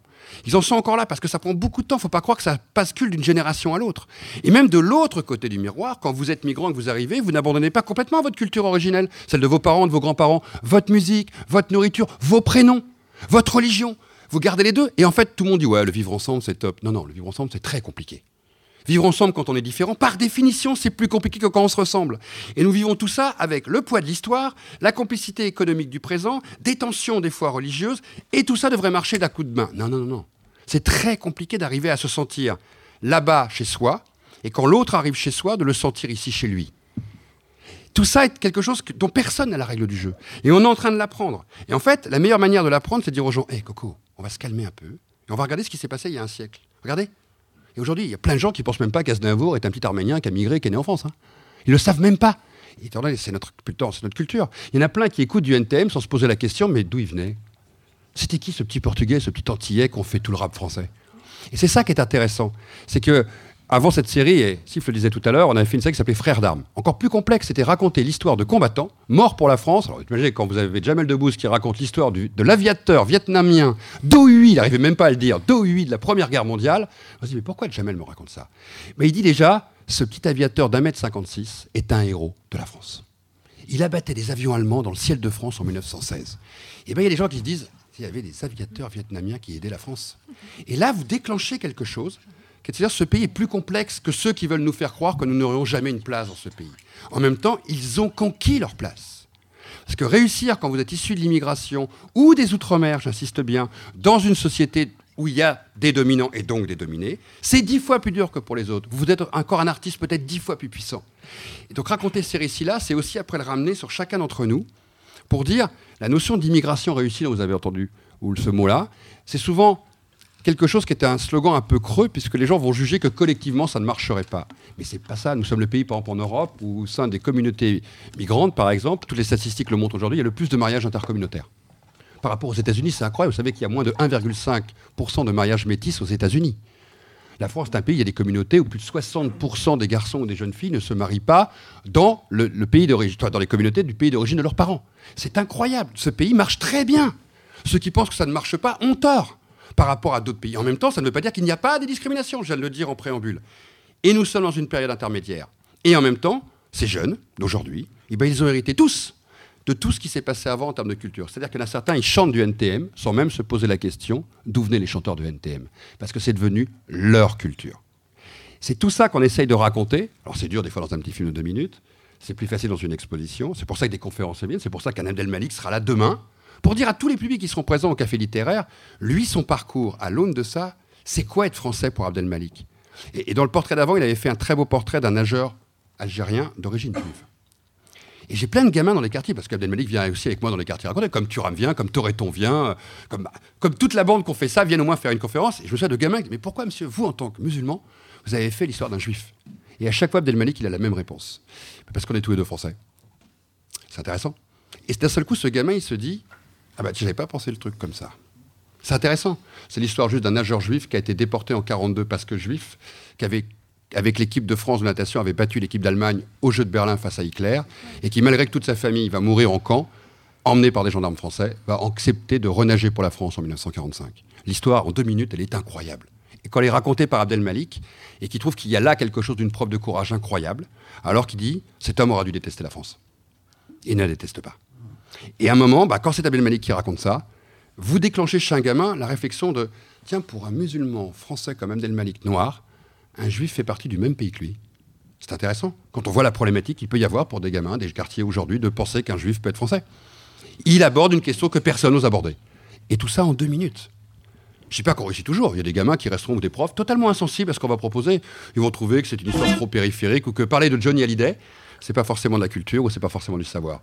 Ils en sont encore là parce que ça prend beaucoup de temps. Il ne faut pas croire que ça bascule d'une génération à l'autre. Et même de l'autre côté du miroir, quand vous êtes migrant et que vous arrivez, vous n'abandonnez pas complètement votre culture originelle, celle de vos parents, de vos grands-parents, votre musique, votre nourriture, vos prénoms, votre religion. Vous gardez les deux. Et en fait, tout le monde dit ouais, le vivre ensemble, c'est top. Non, non, le vivre ensemble, c'est très compliqué. Vivre ensemble quand on est différent, par définition, c'est plus compliqué que quand on se ressemble. Et nous vivons tout ça avec le poids de l'histoire, la complicité économique du présent, des tensions des fois religieuses, et tout ça devrait marcher d'un coup de main. Non, non, non, non. C'est très compliqué d'arriver à se sentir là-bas chez soi, et quand l'autre arrive chez soi, de le sentir ici chez lui. Tout ça est quelque chose dont personne n'a la règle du jeu. Et on est en train de l'apprendre. Et en fait, la meilleure manière de l'apprendre, c'est de dire aux gens Hé, Coco, on va se calmer un peu, et on va regarder ce qui s'est passé il y a un siècle. Regardez. Et aujourd'hui, il y a plein de gens qui ne pensent même pas qu'Aznavour est un petit Arménien qui a migré, qui est né en France. Hein. Ils ne le savent même pas. C'est notre, c'est notre culture. Il y en a plein qui écoutent du NTM sans se poser la question Mais d'où il venait c'était qui ce petit Portugais, ce petit Antillais qu'on fait tout le rap français? Et c'est ça qui est intéressant. C'est que avant cette série, et Sif le disait tout à l'heure, on avait fait une série qui s'appelait Frères d'armes. Encore plus complexe, c'était raconter l'histoire de combattants morts pour la France. Alors imaginez quand vous avez Jamel Debbouze qui raconte l'histoire de l'aviateur vietnamien Do il n'arrivait même pas à le dire, Do de la Première Guerre mondiale. On se dit, mais pourquoi Jamel me raconte ça? Mais il dit déjà, ce petit aviateur d'un mètre 56 est un héros de la France. Il abattait des avions allemands dans le ciel de France en 1916. Et bien il y a des gens qui se disent, il y avait des aviateurs vietnamiens qui aidaient la France. Et là, vous déclenchez quelque chose, c'est-à-dire ce pays est plus complexe que ceux qui veulent nous faire croire que nous n'aurions jamais une place dans ce pays. En même temps, ils ont conquis leur place. Parce que réussir quand vous êtes issu de l'immigration ou des Outre-mer, j'insiste bien, dans une société où il y a des dominants et donc des dominés, c'est dix fois plus dur que pour les autres. Vous êtes encore un artiste peut-être dix fois plus puissant. Et donc raconter ces récits-là, c'est aussi après le ramener sur chacun d'entre nous pour dire la notion d'immigration réussie dont vous avez entendu ce mot-là, c'est souvent quelque chose qui est un slogan un peu creux, puisque les gens vont juger que collectivement, ça ne marcherait pas. Mais c'est pas ça. Nous sommes le pays, par exemple, en Europe, où au sein des communautés migrantes, par exemple, toutes les statistiques le montrent aujourd'hui, il y a le plus de mariages intercommunautaires. Par rapport aux États-Unis, c'est incroyable. Vous savez qu'il y a moins de 1,5% de mariages métis aux États-Unis. La France est un pays, il y a des communautés où plus de 60% des garçons ou des jeunes filles ne se marient pas dans le, pays dans les communautés du pays d'origine de leurs parents. C'est incroyable. Ce pays marche très bien. Ceux qui pensent que ça ne marche pas ont tort par rapport à d'autres pays. En même temps, ça ne veut pas dire qu'il n'y a pas de discrimination, je viens de le dire en préambule. Et nous sommes dans une période intermédiaire. Et en même temps, ces jeunes d'aujourd'hui, eh ben, ils ont hérité tous de tout ce qui s'est passé avant en termes de culture. C'est-à-dire qu'il y en a certains, ils chantent du NTM sans même se poser la question d'où venaient les chanteurs de NTM. Parce que c'est devenu leur culture. C'est tout ça qu'on essaye de raconter. Alors c'est dur des fois dans un petit film de deux minutes. C'est plus facile dans une exposition. C'est pour ça que des conférences viennent. C'est pour ça qu'un Abdel Malik sera là demain pour dire à tous les publics qui seront présents au café littéraire, lui, son parcours, à l'aune de ça, c'est quoi être français pour Abdel Malik et, et, dans le portrait d'avant, il avait fait un très beau portrait d'un nageur algérien d'origine juive. Et j'ai plein de gamins dans les quartiers, parce qu'Abdelmalik vient aussi avec moi dans les quartiers raconter, comme Turam vient, comme Toreton vient, comme, comme toute la bande qu'on fait ça, viennent au moins faire une conférence. Et je me souviens de gamins qui disent Mais pourquoi, monsieur, vous, en tant que musulman, vous avez fait l'histoire d'un juif? Et à chaque fois, Abdelmalik, il a la même réponse. Parce qu'on est tous les deux français. C'est intéressant. Et d'un seul coup, ce gamin, il se dit Ah bah, j'avais pas pensé le truc comme ça. C'est intéressant. C'est l'histoire juste d'un nageur juif qui a été déporté en 42 parce que juif, qui avait avec l'équipe de France de natation, avait battu l'équipe d'Allemagne au jeu de Berlin face à Hitler, et qui, malgré que toute sa famille va mourir en camp, emmené par des gendarmes français, va accepter de renager pour la France en 1945. L'histoire, en deux minutes, elle est incroyable. Et quand elle est racontée par Abdel Malik, et qui trouve qu'il y a là quelque chose d'une preuve de courage incroyable, alors qu'il dit cet homme aura dû détester la France. Il ne la déteste pas. Et à un moment, bah, quand c'est Abdel Malik qui raconte ça, vous déclenchez chez un gamin la réflexion de tiens, pour un musulman français comme Abdel Malik noir, un juif fait partie du même pays que lui. C'est intéressant. Quand on voit la problématique qu'il peut y avoir pour des gamins, des quartiers aujourd'hui, de penser qu'un juif peut être français. Il aborde une question que personne n'ose aborder. Et tout ça en deux minutes. Je ne sais pas qu'on réussit toujours. Il y a des gamins qui resteront ou des profs totalement insensibles à ce qu'on va proposer. Ils vont trouver que c'est une histoire trop périphérique ou que parler de Johnny Hallyday, c'est pas forcément de la culture ou c'est pas forcément du savoir.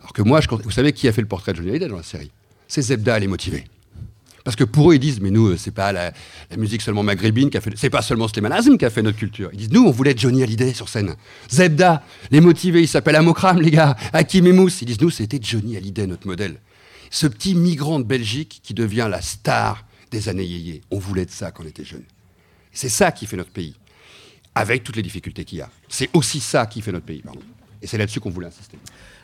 Alors que moi, vous savez qui a fait le portrait de Johnny Hallyday dans la série? C'est Zebda, les motivés. Parce que pour eux, ils disent, mais nous, c'est pas la, musique seulement maghrébine qui a fait, c'est pas seulement Azm qui a fait notre culture. Ils disent, nous, on voulait être Johnny Hallyday sur scène. Zebda, les motivés, ils s'appellent Amokram, les gars. Hakim et ils disent, nous, c'était Johnny Hallyday, notre modèle. Ce petit migrant de Belgique qui devient la star des années yéyé. On voulait de ça quand on était jeune. C'est ça qui fait notre pays, avec toutes les difficultés qu'il y a. C'est aussi ça qui fait notre pays, pardon. Et c'est là-dessus qu'on voulait insister.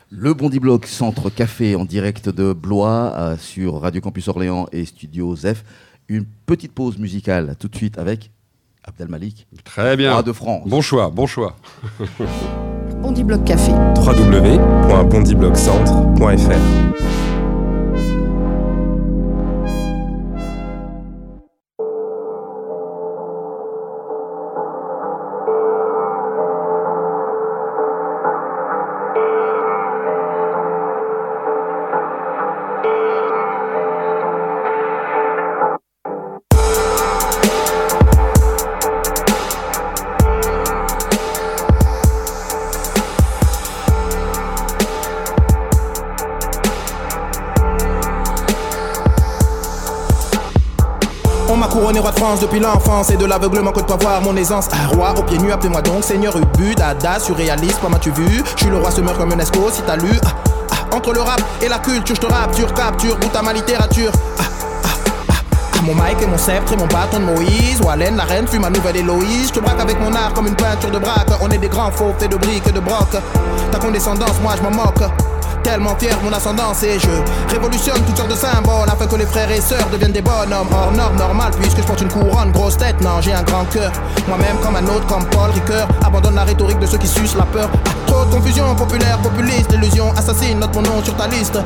Le Bondi Bloc Centre Café en direct de Blois euh, sur Radio Campus Orléans et Studio Zef. Une petite pause musicale tout de suite avec Abdel Malik. Très bien. de France. Bon choix, bon choix. Bondi Bloc Café. www.bondiblockcentre.fr depuis l'enfance et de l'aveuglement que de pas voir mon aisance. Un roi au pied nu, appelez-moi donc Seigneur Ubu, Dada, surréaliste, pas m'as-tu vu Je suis le roi semeur comme UNESCO, si t'as lu. Ah, ah, entre le rap et la culture, je te rapture, capture, goûte à ma littérature. Ah, mon mic et mon sceptre et mon bâton de Moïse. Wallen, la reine, fume ma nouvelle Héloïse. Je te braque avec mon art comme une peinture de braque. On est des grands faux faits de briques et de broc. Ta condescendance, moi je m'en moque tellement fier mon ascendance et je révolutionne toutes sortes de symboles afin que les frères et sœurs deviennent des bonhommes. Hors norme normal puisque je porte une couronne grosse tête. Non j'ai un grand cœur. Moi-même comme un autre comme Paul Ricoeur. Abandonne la rhétorique de ceux qui sucent la peur. Ah, trop de confusion populaire populiste. Illusion assassine note mon nom sur ta liste.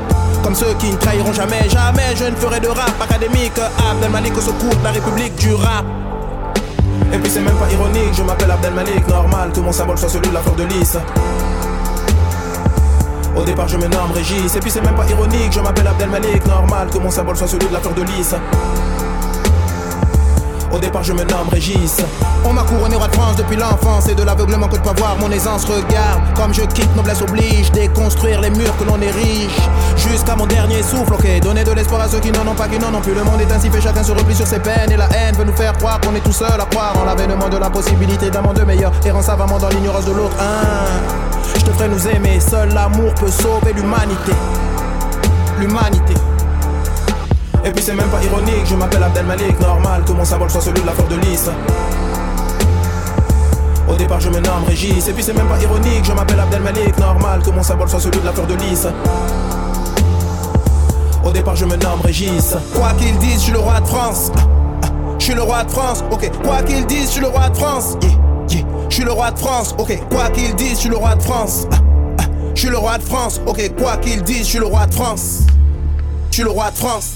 Comme ceux qui ne trahiront jamais jamais je ne ferai de rap académique. Abdel Malik au secours de la République du rap. Et puis c'est même pas ironique, je m'appelle Abdel Malik, normal que mon symbole soit celui de la fleur de lys. Au départ je me nomme Régis. Et puis c'est même pas ironique. Je m'appelle Abdel Malik Normal que mon symbole soit celui de la fleur de lys. Au départ je me nomme Régis. On m'a couronné roi de France depuis l'enfance. Et de l'aveuglement que de pas voir mon aisance Regarde. Comme je quitte noblesse oblige. Déconstruire les murs que l'on érige. Jusqu'à mon dernier souffle ok. Donner de l'espoir à ceux qui n'en ont pas qui n'en ont plus. Le monde est ainsi fait. Chacun se replie sur ses peines. Et la haine veut nous faire croire qu'on est tout seul à croire En l'avènement de la possibilité d'un monde meilleur. Errant savamment dans l'ignorance de l'autre hein je devrais nous aimer, seul l'amour peut sauver l'humanité. L'humanité. Et puis c'est même pas ironique, je m'appelle Abdel Malik, normal que mon symbole soit celui de la fleur de lys. Au départ je me nomme Régis, et puis c'est même pas ironique, je m'appelle Abdel Malik, normal que mon symbole soit celui de la fleur de lys. Au départ je me nomme Régis. Quoi qu'ils disent, je suis le roi de France. Je suis le roi de France, ok. Quoi qu'ils disent, je suis le roi de France. Je suis le roi de France, ok, quoi qu'ils disent, je suis le roi de France. Ah, ah. Je suis le roi de France, ok, quoi qu'ils disent, je suis le roi de France. Je suis le roi de France.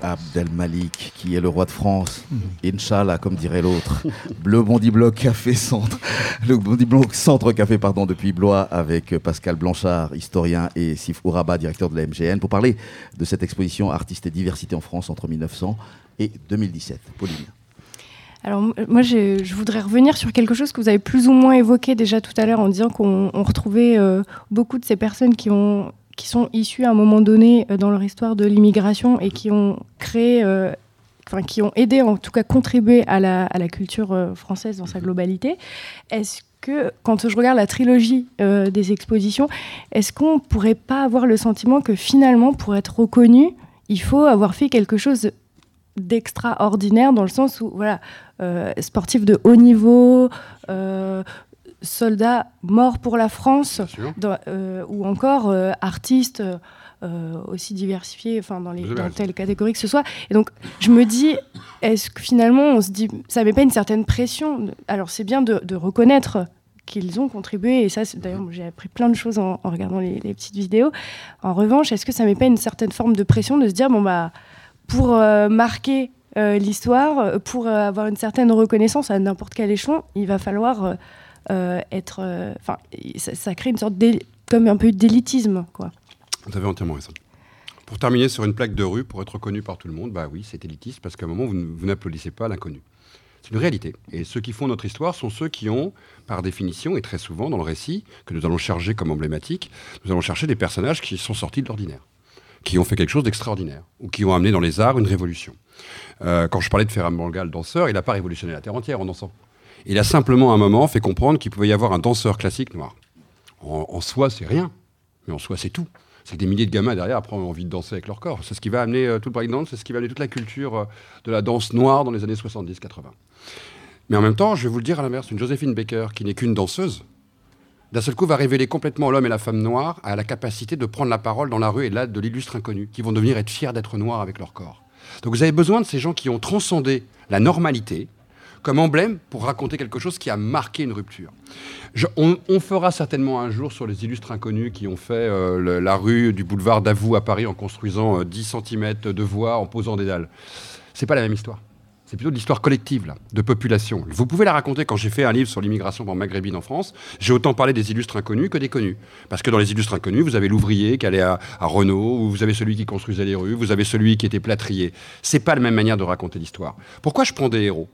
Abdel Malik, qui est le roi de France. Inch'Allah, comme dirait l'autre. Le Bondi Bloc Café Centre. Le Bondi Bloc Centre Café, pardon, depuis Blois, avec Pascal Blanchard, historien, et Sif Ouraba, directeur de la MGN, pour parler de cette exposition Artistes et diversité en France entre 1900 et 2017. Pauline. Alors moi, je voudrais revenir sur quelque chose que vous avez plus ou moins évoqué déjà tout à l'heure en disant qu'on retrouvait euh, beaucoup de ces personnes qui, ont, qui sont issues à un moment donné euh, dans leur histoire de l'immigration et qui ont créé, euh, enfin qui ont aidé, en tout cas contribué à la, à la culture française dans sa globalité. Est-ce que quand je regarde la trilogie des expositions, est-ce qu'on pourrait pas avoir le sentiment que finalement, pour être reconnu, il faut avoir fait quelque chose d'extraordinaire dans le sens où voilà euh, sportif de haut niveau, euh, soldats morts pour la France, dans- euh, ou encore euh, artistes euh, aussi diversifiés, enfin dans, les, dans telle catégorie que ce soit. Et donc, je me dis, est-ce que finalement, on se dit, ça met pas une certaine pression? Alors, c'est bien de, de reconnaître qu'ils ont contribué, et ça, d'ailleurs, moi, j'ai appris plein de choses en, en regardant les, les petites vidéos. En revanche, est-ce que ça met pas une certaine forme de pression de se dire, bon, bah, pour euh, marquer euh, l'histoire, euh, pour avoir une certaine reconnaissance à n'importe quel échelon, il va falloir être. Enfin, ça, crée une sorte comme un peu d'élitisme, quoi. Vous avez entièrement raison. Pour terminer sur une plaque de rue, pour être reconnu par tout le monde, bah oui, c'est élitiste parce qu'à un moment, vous n'applaudissez pas l'inconnu. C'est une réalité. Et ceux qui font notre histoire sont ceux qui ont, par définition, et très souvent dans le récit, que nous allons charger comme emblématique, nous allons chercher des personnages qui sont sortis de l'ordinaire, qui ont fait quelque chose d'extraordinaire, ou qui ont amené dans les arts une révolution. Euh, quand je parlais de Ferran Manga, le danseur, il n'a pas révolutionné la Terre entière en dansant. Il a simplement, à un moment, fait comprendre qu'il pouvait y avoir un danseur classique noir. En, soi, c'est rien, mais en soi, c'est tout. C'est que des milliers de gamins derrière après ont envie de danser avec leur corps. C'est ce qui va amener euh, c'est ce qui va amener toute la culture euh, de la danse noire dans les années 70-80. Mais en même temps, je vais vous le dire à l'inverse, une Joséphine Baker, qui n'est qu'une danseuse, d'un seul coup va révéler complètement l'homme et la femme noire à la capacité de prendre la parole dans la rue et là de l'illustre inconnu, qui vont devenir être fiers d'être noirs avec leur corps. Donc vous avez besoin de ces gens qui ont transcendé la normalité comme emblème pour raconter quelque chose qui a marqué une rupture. On, fera certainement un jour sur les illustres inconnus qui ont fait euh, la rue du boulevard Davout à Paris en construisant euh, 10 cm de voies, en posant des dalles. C'est pas la même histoire. C'est plutôt de l'histoire collective, là, de population. Vous pouvez la raconter quand j'ai fait un livre sur l'immigration maghrébine en France. J'ai autant parlé des illustres inconnus que des connus. Parce que dans les illustres inconnus, vous avez l'ouvrier qui allait à, à Renault, ou vous avez celui qui construisait les rues, vous avez celui qui était plâtrier. C'est pas la même manière de raconter l'histoire. Pourquoi je prends des héros?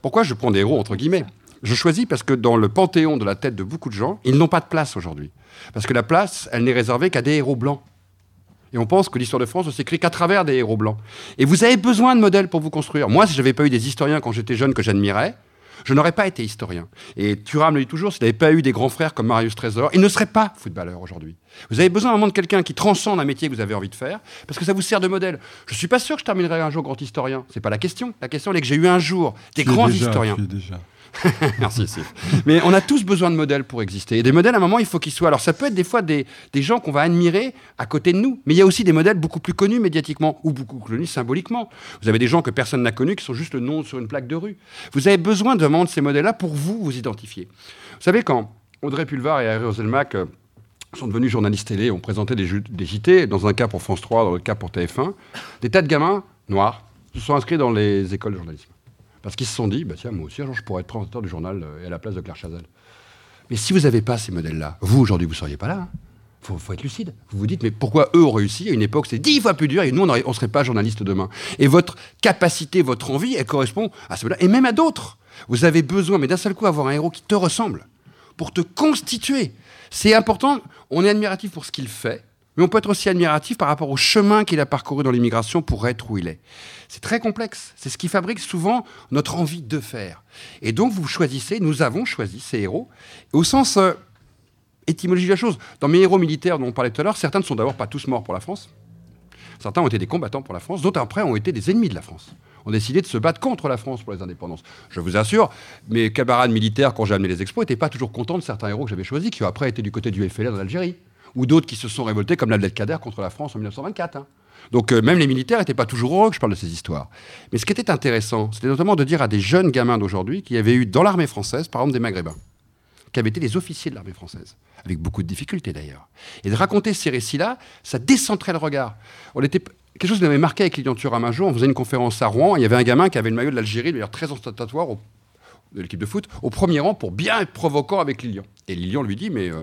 Pourquoi je prends des héros entre guillemets? Je choisis parce que dans le panthéon de la tête de beaucoup de gens, ils n'ont pas de place aujourd'hui. Parce que la place, elle n'est réservée qu'à des héros blancs. Et on pense que l'histoire de France ne s'écrit qu'à travers des héros blancs. Et vous avez besoin de modèles pour vous construire. Moi, si je n'avais pas eu des historiens quand j'étais jeune que j'admirais, je n'aurais pas été historien. Et Thuram le dit toujours, s'il n'avait pas eu des grands frères comme Marius Trésor, il ne serait pas footballeur aujourd'hui. Vous avez besoin vraiment de quelqu'un qui transcende un métier que vous avez envie de faire, parce que ça vous sert de modèle. Je ne suis pas sûr que je terminerai un jour grand historien. C'est pas la question. La question elle est que j'ai eu un jour des Tu grands déjà, historiens. tu es déjà. Merci, Sif. Mais on a tous besoin de modèles pour exister. Et des modèles, à un moment, il faut qu'ils soient. Alors, ça peut être des fois des, des gens qu'on va admirer à côté de nous. Mais il y a aussi des modèles beaucoup plus connus médiatiquement ou beaucoup plus connus symboliquement. Vous avez des gens que personne n'a connus qui sont juste le nom sur une plaque de rue. Vous avez besoin de de ces modèles-là pour vous vous identifier. Vous savez, quand Audrey Pulvar et Harry Roselmack euh, sont devenus journalistes télé, ont présenté des, des JT, dans un cas pour France 3, dans le cas pour TF1, des tas de gamins noirs se sont inscrits dans les écoles de journalisme. Parce qu'ils se sont dit, bah tiens, moi aussi, je pourrais être présentateur du journal euh, et à la place de Claire Chazal. Mais si vous n'avez pas ces modèles-là, vous, aujourd'hui, vous ne seriez pas là. Il faut, faut être lucide. Vous vous dites, mais pourquoi eux ont réussi à une époque, c'est dix fois plus dur et nous, on ne serait pas journaliste demain. Et votre capacité, votre envie, elle correspond à cela et même à d'autres. Vous avez besoin, mais d'un seul coup, avoir un héros qui te ressemble pour te constituer. C'est important. On est admiratif pour ce qu'il fait, mais on peut être aussi admiratif par rapport au chemin qu'il a parcouru dans l'immigration pour être où il est. C'est très complexe. C'est ce qui fabrique souvent notre envie de faire. Et donc, vous choisissez, nous avons choisi ces héros, au sens euh, étymologie de la chose. Dans mes héros militaires dont on parlait tout à l'heure, certains ne sont d'abord pas tous morts pour la France. Certains ont été des combattants pour la France, d'autres après ont été des ennemis de la France. Ont décidé de se battre contre la France pour les indépendances. Je vous assure, mes camarades militaires, quand j'ai amené les expos, n'étaient pas toujours contents de certains héros que j'avais choisis, qui ont après été du côté du FLR en Algérie. Ou d'autres qui se sont révoltés, comme l'Abdelkader contre la France en 1924. hein. Donc euh, même les militaires n'étaient pas toujours heureux que je parle de ces histoires. Mais ce qui était intéressant, c'était notamment de dire à des jeunes gamins d'aujourd'hui qui avaient eu dans l'armée française, par exemple des Maghrébins, qui avaient été des officiers de l'armée française, avec beaucoup de difficultés d'ailleurs. Et de raconter ces récits-là, ça décentrait le regard. On était quelque chose qui m'avait marqué avec Lilian Thuram un jour. On faisait une conférence à Rouen. Il y avait un gamin qui avait le maillot de l'Algérie, manière très ostentatoire, de l'équipe de foot, au premier rang pour bien être provoquant avec Lilian. Et Lilian lui dit Mais euh,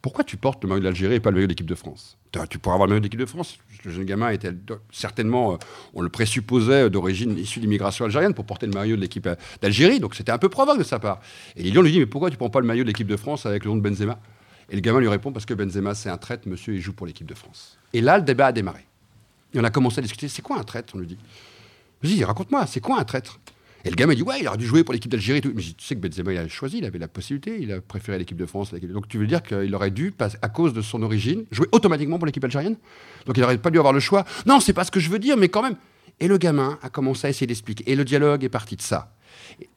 pourquoi tu portes le maillot de l'Algérie et pas le maillot de l'équipe de France? Tu- pourrais avoir le maillot de l'équipe de France. Le jeune gamin était certainement, euh, on le présupposait, d'origine issue d'immigration algérienne pour porter le maillot de l'équipe euh, d'Algérie. Donc c'était un peu provoque de sa part. Et Lilian lui dit Mais pourquoi tu prends pas le maillot de l'équipe de France avec le nom de Benzema? Et le gamin lui répond Parce que Benzema, c'est un traître, monsieur, il joue pour l'équipe de France. Et là, le débat a démarré. Et on a commencé à discuter C'est quoi un traître? On lui dit Vas-y, raconte-moi, c'est quoi un traître? Et le gamin dit Ouais, il aurait dû jouer pour l'équipe d'Algérie. Mais tu sais que Benzema, il a choisi, il avait la possibilité, il a préféré l'équipe de France. Donc tu veux dire qu'il aurait dû, à cause de son origine, jouer automatiquement pour l'équipe algérienne? Donc il n'aurait pas dû avoir le choix. Non, c'est pas ce que je veux dire, mais quand même. Et le gamin a commencé à essayer d'expliquer. Et le dialogue est parti de ça.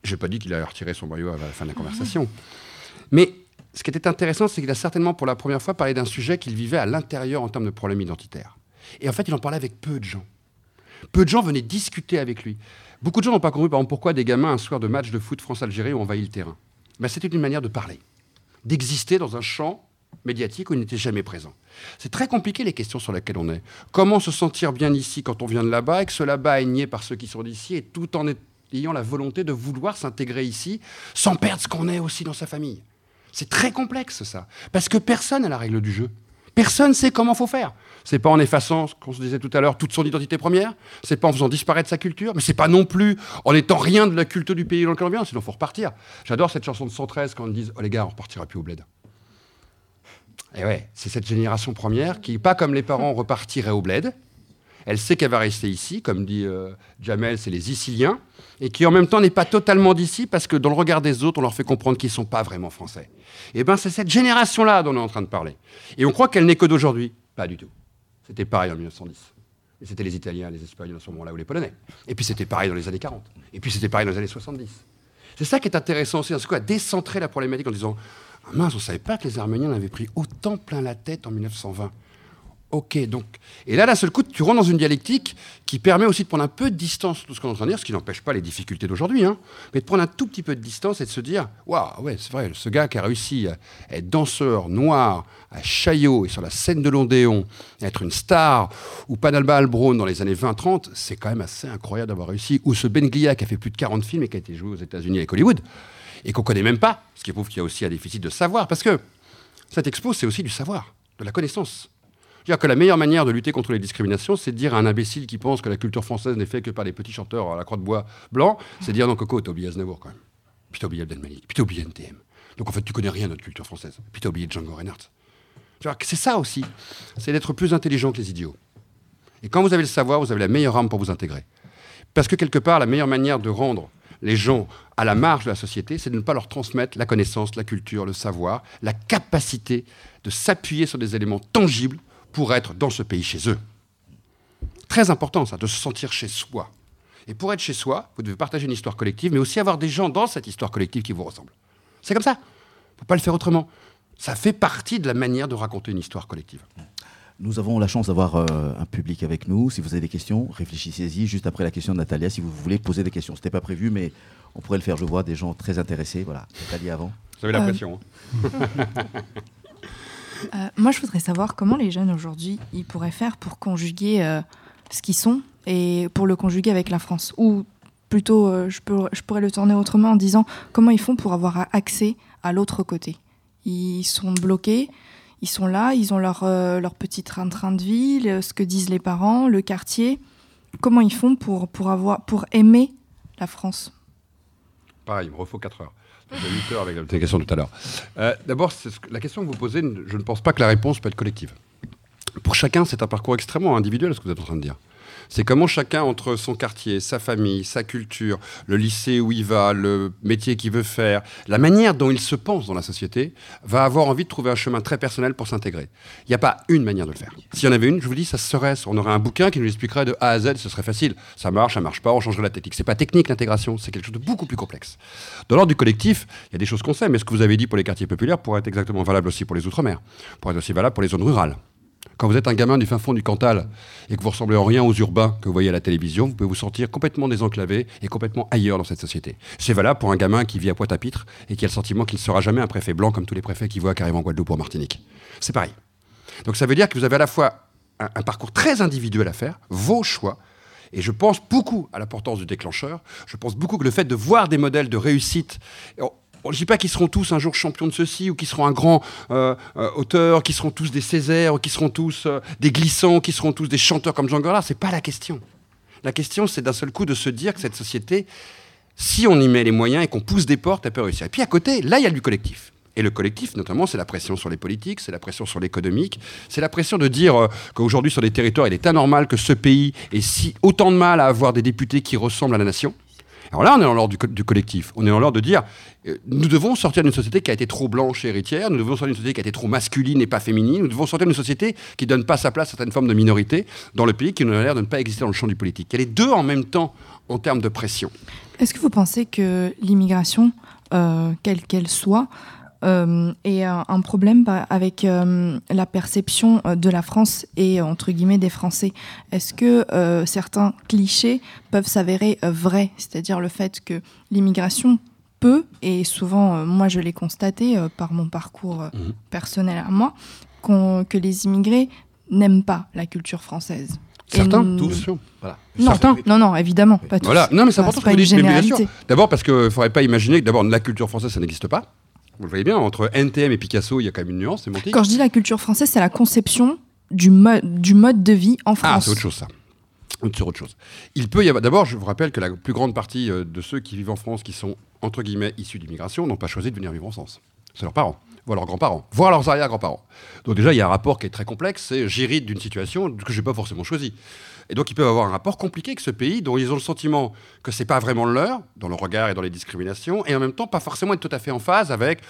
Je n'ai pas dit qu'il allait retirer son maillot à la fin de la conversation. Mais ce qui était intéressant, c'est qu'il a certainement pour la première fois parlé d'un sujet qu'il vivait à l'intérieur en termes de problèmes identitaires. Et en fait, il en parlait avec peu de gens. Peu de gens venaient discuter avec lui. Beaucoup de gens n'ont pas compris, pourquoi des gamins, un soir de match de foot France-Algérie, ont envahi le terrain. Ben, C'était une manière de parler, d'exister dans un champ médiatique où il n'était jamais présent. C'est très compliqué les questions sur lesquelles on est. Comment se sentir bien ici quand on vient de là-bas et que ce là-bas est nié par ceux qui sont d'ici et tout en ayant la volonté de vouloir s'intégrer ici sans perdre ce qu'on est aussi dans sa famille? C'est très complexe ça, parce que personne n'a la règle du jeu. Personne ne sait comment faut faire. C'est pas en effaçant, qu'on se disait tout à l'heure, toute son identité première. C'est pas en faisant disparaître sa culture, mais c'est pas non plus en étant rien de la culture du pays dans lequel on vient. Sinon, faut repartir. J'adore cette chanson de 113 quand on dit Oh les gars, on repartira plus au bled. Et ouais, c'est cette génération première qui, pas comme les parents, repartirait au bled. Elle sait qu'elle va rester ici, comme dit euh, Jamel, c'est les Siciliens, et qui en même temps n'est pas totalement d'ici parce que dans le regard des autres, on leur fait comprendre qu'ils ne sont pas vraiment français. Eh bien c'est cette génération-là dont on est en train de parler. Et on croit qu'elle n'est que d'aujourd'hui. Pas du tout. C'était pareil en 1910. Et c'était les Italiens, les Espagnols à ce moment-là, ou les Polonais. Et puis c'était pareil dans les années 40. Et puis c'était pareil dans les années 70. C'est ça qui est intéressant aussi, c'est quoi décentrer la problématique en disant ah mince, on ne savait pas que les Arméniens avaient pris autant plein la tête en 1920. Ok, donc. Et là, d'un seul coup, tu rentres dans une dialectique qui permet aussi de prendre un peu de distance sur tout ce qu'on est en train de dire, ce qui n'empêche pas les difficultés d'aujourd'hui, hein, mais de prendre un tout petit peu de distance et de se dire Waouh, ouais, c'est vrai, ce gars qui a réussi à être danseur noir à Chaillot et sur la scène de l'Ondéon, à être une star, ou Panalba Albron dans les années 20-30, c'est quand même assez incroyable d'avoir réussi. Ou ce Ben Glia qui a fait plus de 40 films et qui a été joué aux États-Unis avec Hollywood et qu'on connaît même pas, ce qui prouve qu'il y a aussi un déficit de savoir, parce que cette expo, c'est aussi du savoir, de la connaissance. Je veux dire que la meilleure manière de lutter contre les discriminations, c'est de dire à un imbécile qui pense que la culture française n'est faite que par les petits chanteurs à la croix de bois blanc, c'est de dire non, Coco, t'as oublié Aznavour quand même. Puis t'as oublié Abdelmalik, puis t'as oublié NTM. Donc en fait, tu connais rien de notre culture française. Puis t'as oublié Django Reinhardt. C'est ça aussi, c'est d'être plus intelligent que les idiots. Et quand vous avez le savoir, vous avez la meilleure arme pour vous intégrer. Parce que quelque part, la meilleure manière de rendre les gens à la marge de la société, c'est de ne pas leur transmettre la connaissance, la culture, le savoir, la capacité de s'appuyer sur des éléments tangibles pour être dans ce pays chez eux. Très important ça, de se sentir chez soi. Et pour être chez soi, vous devez partager une histoire collective, mais aussi avoir des gens dans cette histoire collective qui vous ressemblent. C'est comme ça. Il ne faut pas le faire autrement. Ça fait partie de la manière de raconter une histoire collective. Nous avons la chance d'avoir euh, un public avec nous. Si vous avez des questions, réfléchissez-y juste après la question de Natalia si vous voulez poser des questions. Ce n'était pas prévu, mais on pourrait le faire. Je vois des gens très intéressés. Voilà, Natalia avant. Vous avez la pression. Hein. Euh, moi, je voudrais savoir comment les jeunes aujourd'hui, ils pourraient faire pour conjuguer euh, ce qu'ils sont et pour le conjuguer avec la France. Ou plutôt, je, je pourrais le tourner autrement en disant comment ils font pour avoir accès à l'autre côté? Ils sont bloqués ils sont là, ils ont leur, euh, leur petit train-train de vie, ce que disent les parents, le quartier. Comment ils font pour, pour, avoir, pour aimer la France? Pareil, il me refaut 4 heures. J'ai 8 heures avec la question tout à l'heure. D'abord, la question que vous posez, je ne pense pas que la réponse peut être collective. Pour chacun, c'est un parcours extrêmement individuel, ce que vous êtes en train de dire. C'est comment chacun, entre son quartier, sa famille, sa culture, le lycée où il va, le métier qu'il veut faire, la manière dont il se pense dans la société, va avoir envie de trouver un chemin très personnel pour s'intégrer. Il n'y a pas une manière de le faire. S'il y en avait une, je vous dis, ça serait, on aurait un bouquin qui nous expliquerait de A à Z, ce serait facile. Ça marche, ça marche pas, on changerait la technique. C'est pas technique l'intégration, c'est quelque chose de beaucoup plus complexe. Dans l'ordre du collectif, il y a des choses qu'on sait, mais ce que vous avez dit pour les quartiers populaires pourrait être exactement valable aussi pour les outre-mer, pourrait être aussi valable pour les zones rurales. Quand vous êtes un gamin du fin fond du Cantal et que vous ressemblez en rien aux urbains que vous voyez à la télévision, vous pouvez vous sentir complètement désenclavé et complètement ailleurs dans cette société. C'est valable pour un gamin qui vit à Pointe-à-Pitre et qui a le sentiment qu'il ne sera jamais un préfet blanc comme tous les préfets qui voient carrément en Guadeloupe ou en Martinique. C'est pareil. Donc ça veut dire que vous avez à la fois un, un parcours très individuel à faire, vos choix, et je pense beaucoup à l'importance du déclencheur. Je pense beaucoup que le fait de voir des modèles de réussite, je ne dis pas qu'ils seront tous un jour champions de ceci, ou qu'ils seront un grand euh, euh, auteur, qu'ils seront tous des Césaires, qu'ils seront tous euh, des glissants, qu'ils seront tous des chanteurs comme Jean Ce n'est pas la question. La question, c'est d'un seul coup de se dire que cette société, si on y met les moyens et qu'on pousse des portes, elle peut réussir. Et puis à côté, là, il y a du collectif. Et le collectif, notamment, c'est la pression sur les politiques, c'est la pression sur l'économique, c'est la pression de dire qu'aujourd'hui, sur des territoires, il est anormal que ce pays ait si autant de mal à avoir des députés qui ressemblent à la nation. Alors là, on est dans l'ordre du, collectif. On est dans l'ordre de dire, euh, nous devons sortir d'une société qui a été trop blanche et héritière, nous devons sortir d'une société qui a été trop masculine et pas féminine, nous devons sortir d'une société qui ne donne pas sa place à certaines formes de minorité dans le pays, qui n'a l'air de ne pas exister dans le champ du politique. Il a les deux en même temps en termes de pression. Est-ce que vous pensez que l'immigration, euh, quelle qu'elle soit, euh, et un, problème bah, avec euh, la perception de la France et entre guillemets des Français. Est-ce que certains clichés peuvent s'avérer vrais, c'est-à-dire le fait que l'immigration peut, et souvent moi je l'ai constaté par mon parcours mmh. personnel à moi, que les immigrés n'aiment pas la culture française. Certains, tous. Voilà. Non, non, non, évidemment, pas tous. Voilà. Non, mais c'est important que vous D'abord parce qu'il ne faudrait pas imaginer que d'abord la culture française, ça n'existe pas. Vous le voyez bien, entre NTM et Picasso, il y a quand même une nuance sémantique. Quand je dis la culture française, c'est la conception du, mode du mode de vie en France. Ah, c'est autre chose ça. C'est autre chose. Il peut y avoir. D'abord, je vous rappelle que la plus grande partie euh, de ceux qui vivent en France, qui sont entre guillemets issus d'immigration, n'ont pas choisi de venir vivre en France. C'est leurs parents voire leurs grands-parents, voire leurs arrière-grands-parents. Donc déjà, il y a un rapport qui est très complexe, c'est j'hérite d'une situation que je n'ai pas forcément choisie. Et donc ils peuvent avoir un rapport compliqué avec ce pays dont ils ont le sentiment que c'est pas vraiment le leur, dans le regard et dans les discriminations, et en même temps pas forcément être tout à fait en phase avec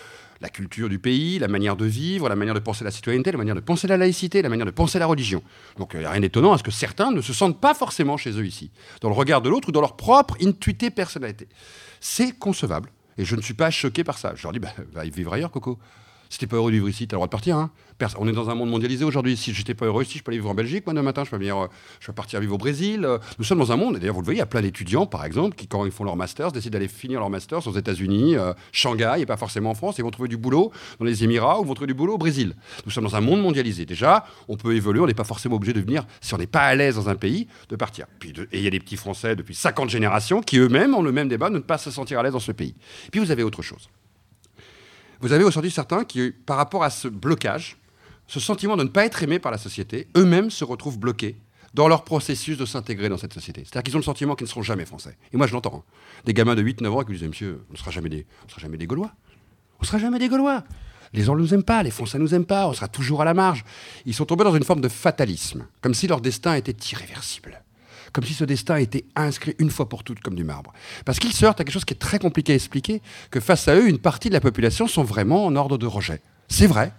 la culture du pays, la manière de vivre, la manière de penser la citoyenneté, la manière de penser la laïcité, la manière de penser la religion. Donc il n'y a rien d'étonnant à ce que certains ne se sentent pas forcément chez eux ici, dans le regard de l'autre ou dans leur propre intuité personnalité. C'est concevable. Et je ne suis pas choqué par ça. Je leur dis, bah, va vivre ailleurs, Coco. Si t'es pas heureux de vivre ici, t'as le droit de partir. Hein. On est dans un monde mondialisé aujourd'hui. Si j'étais pas heureux ici, je peux aller vivre en Belgique. Moi, demain matin, je peux, venir, euh, je peux partir vivre au Brésil. Euh, nous sommes dans un monde, et d'ailleurs, vous le voyez, il y a plein d'étudiants, par exemple, qui, quand ils font leur master, décident d'aller finir leur master aux États-Unis, euh, Shanghai, et pas forcément en France. Ils vont trouver du boulot dans les Émirats ou vont trouver du boulot au Brésil. Nous sommes dans un monde mondialisé. Déjà, on peut évoluer. On n'est pas forcément obligé de venir, si on n'est pas à l'aise dans un pays, de partir. Puis et il y a des petits Français depuis 50 générations qui eux-mêmes ont le même débat de ne pas se sentir à l'aise dans ce pays. puis vous avez autre chose. Vous avez aujourd'hui certains qui, par rapport à ce blocage, ce sentiment de ne pas être aimé par la société, eux-mêmes se retrouvent bloqués dans leur processus de s'intégrer dans cette société. C'est-à-dire qu'ils ont le sentiment qu'ils ne seront jamais français. Et moi, je l'entends. Hein. Des gamins de 8-9 ans qui disent Monsieur, on ne sera jamais des, on sera jamais des Gaulois. On ne sera jamais des Gaulois. Les gens ne nous aiment pas, les Français ne nous aiment pas, on sera toujours à la marge. Ils sont tombés dans une forme de fatalisme, comme si leur destin était irréversible comme si ce destin était inscrit une fois pour toutes comme du marbre. Parce qu'ils se heurtent à quelque chose qui est très compliqué à expliquer, que face à eux, une partie de la population sont vraiment en ordre de rejet. C'est vrai,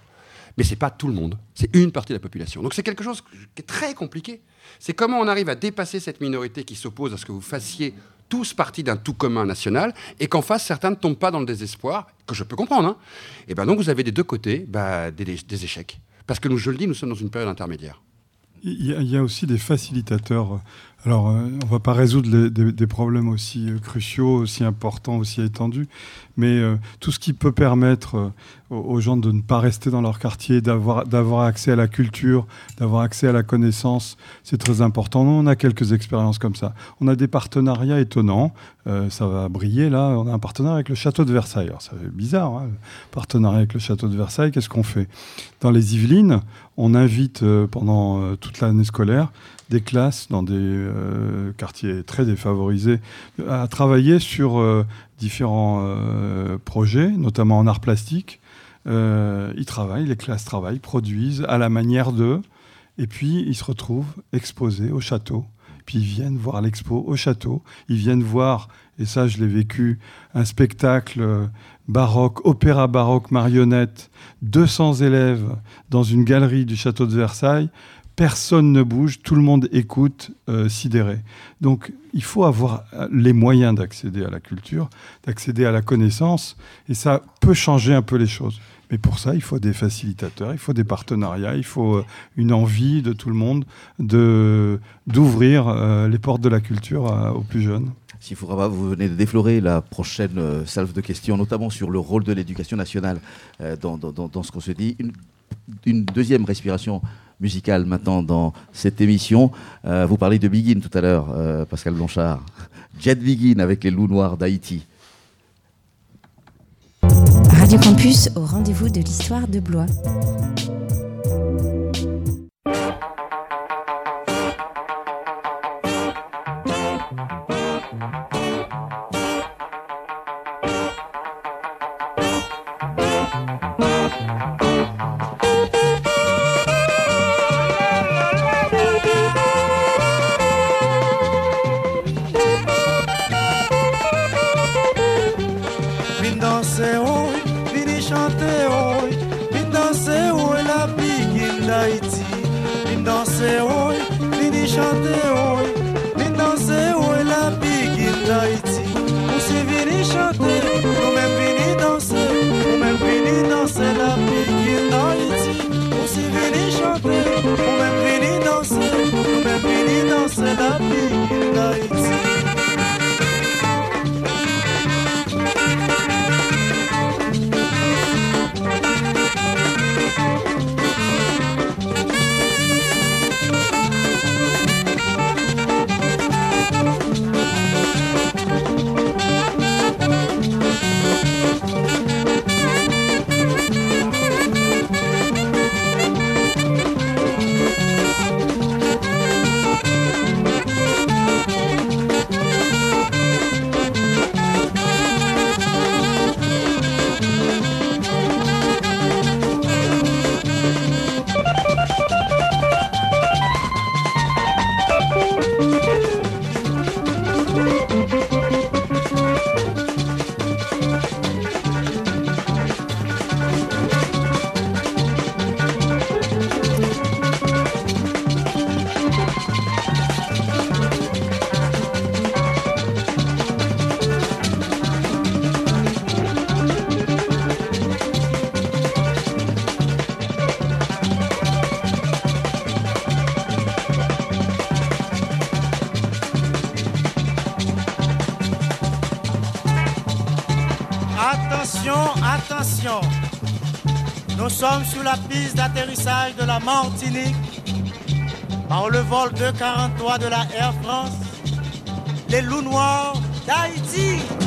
mais c'est pas tout le monde, c'est une partie de la population. Donc c'est quelque chose qui est très compliqué. C'est comment on arrive à dépasser cette minorité qui s'oppose à ce que vous fassiez tous partie d'un tout commun national et qu'en face certains ne tombent pas dans le désespoir, que je peux comprendre. Hein. Et ben donc vous avez des deux côtés bah, des, des, échecs. Parce que nous, je le dis, nous sommes dans une période intermédiaire. Il y a aussi des facilitateurs alors, euh, on ne va pas résoudre des, problèmes aussi euh, cruciaux, aussi importants, aussi étendus, mais euh, tout ce qui peut permettre aux gens de ne pas rester dans leur quartier, d'avoir accès à la culture, d'avoir accès à la connaissance, c'est très important. Nous, on a quelques expériences comme ça. On a des partenariats étonnants. ça va briller là. On a un partenariat avec le château de Versailles. Alors, ça fait bizarre, hein, partenariat avec le château de Versailles. Qu'est-ce qu'on fait? Dans les Yvelines, on invite pendant toute l'année scolaire des classes dans des euh, quartiers très défavorisés à travailler sur euh, différents euh, projets, notamment en art plastique. ils travaillent, les classes travaillent, produisent à la manière d'eux, et puis ils se retrouvent exposés au château. Puis ils viennent voir l'expo au château, ils viennent voir, et ça je l'ai vécu, un spectacle baroque, opéra baroque marionnette, 200 élèves dans une galerie du château de Versailles personne ne bouge, tout le monde écoute, euh, sidéré. Donc il faut avoir euh, les moyens d'accéder à la culture, d'accéder à la connaissance, et ça peut changer un peu les choses. Mais pour ça, il faut des facilitateurs, il faut des partenariats, il faut euh, une envie de tout le monde de, d'ouvrir les portes de la culture aux plus jeunes. Si vous venez de déflorer la prochaine salve de questions, notamment sur le rôle de l'éducation nationale dans, dans, ce qu'on se dit. Une, une deuxième respiration musicale maintenant dans cette émission. Euh, vous parlez de Begin tout à l'heure, euh, Pascal Blanchard. Jet Begin avec les loups noirs d'Haïti. Radio Campus au rendez-vous de l'histoire de Blois. Another beat. Martinique par le vol 243 de la Air France, les loups noirs d'Haïti.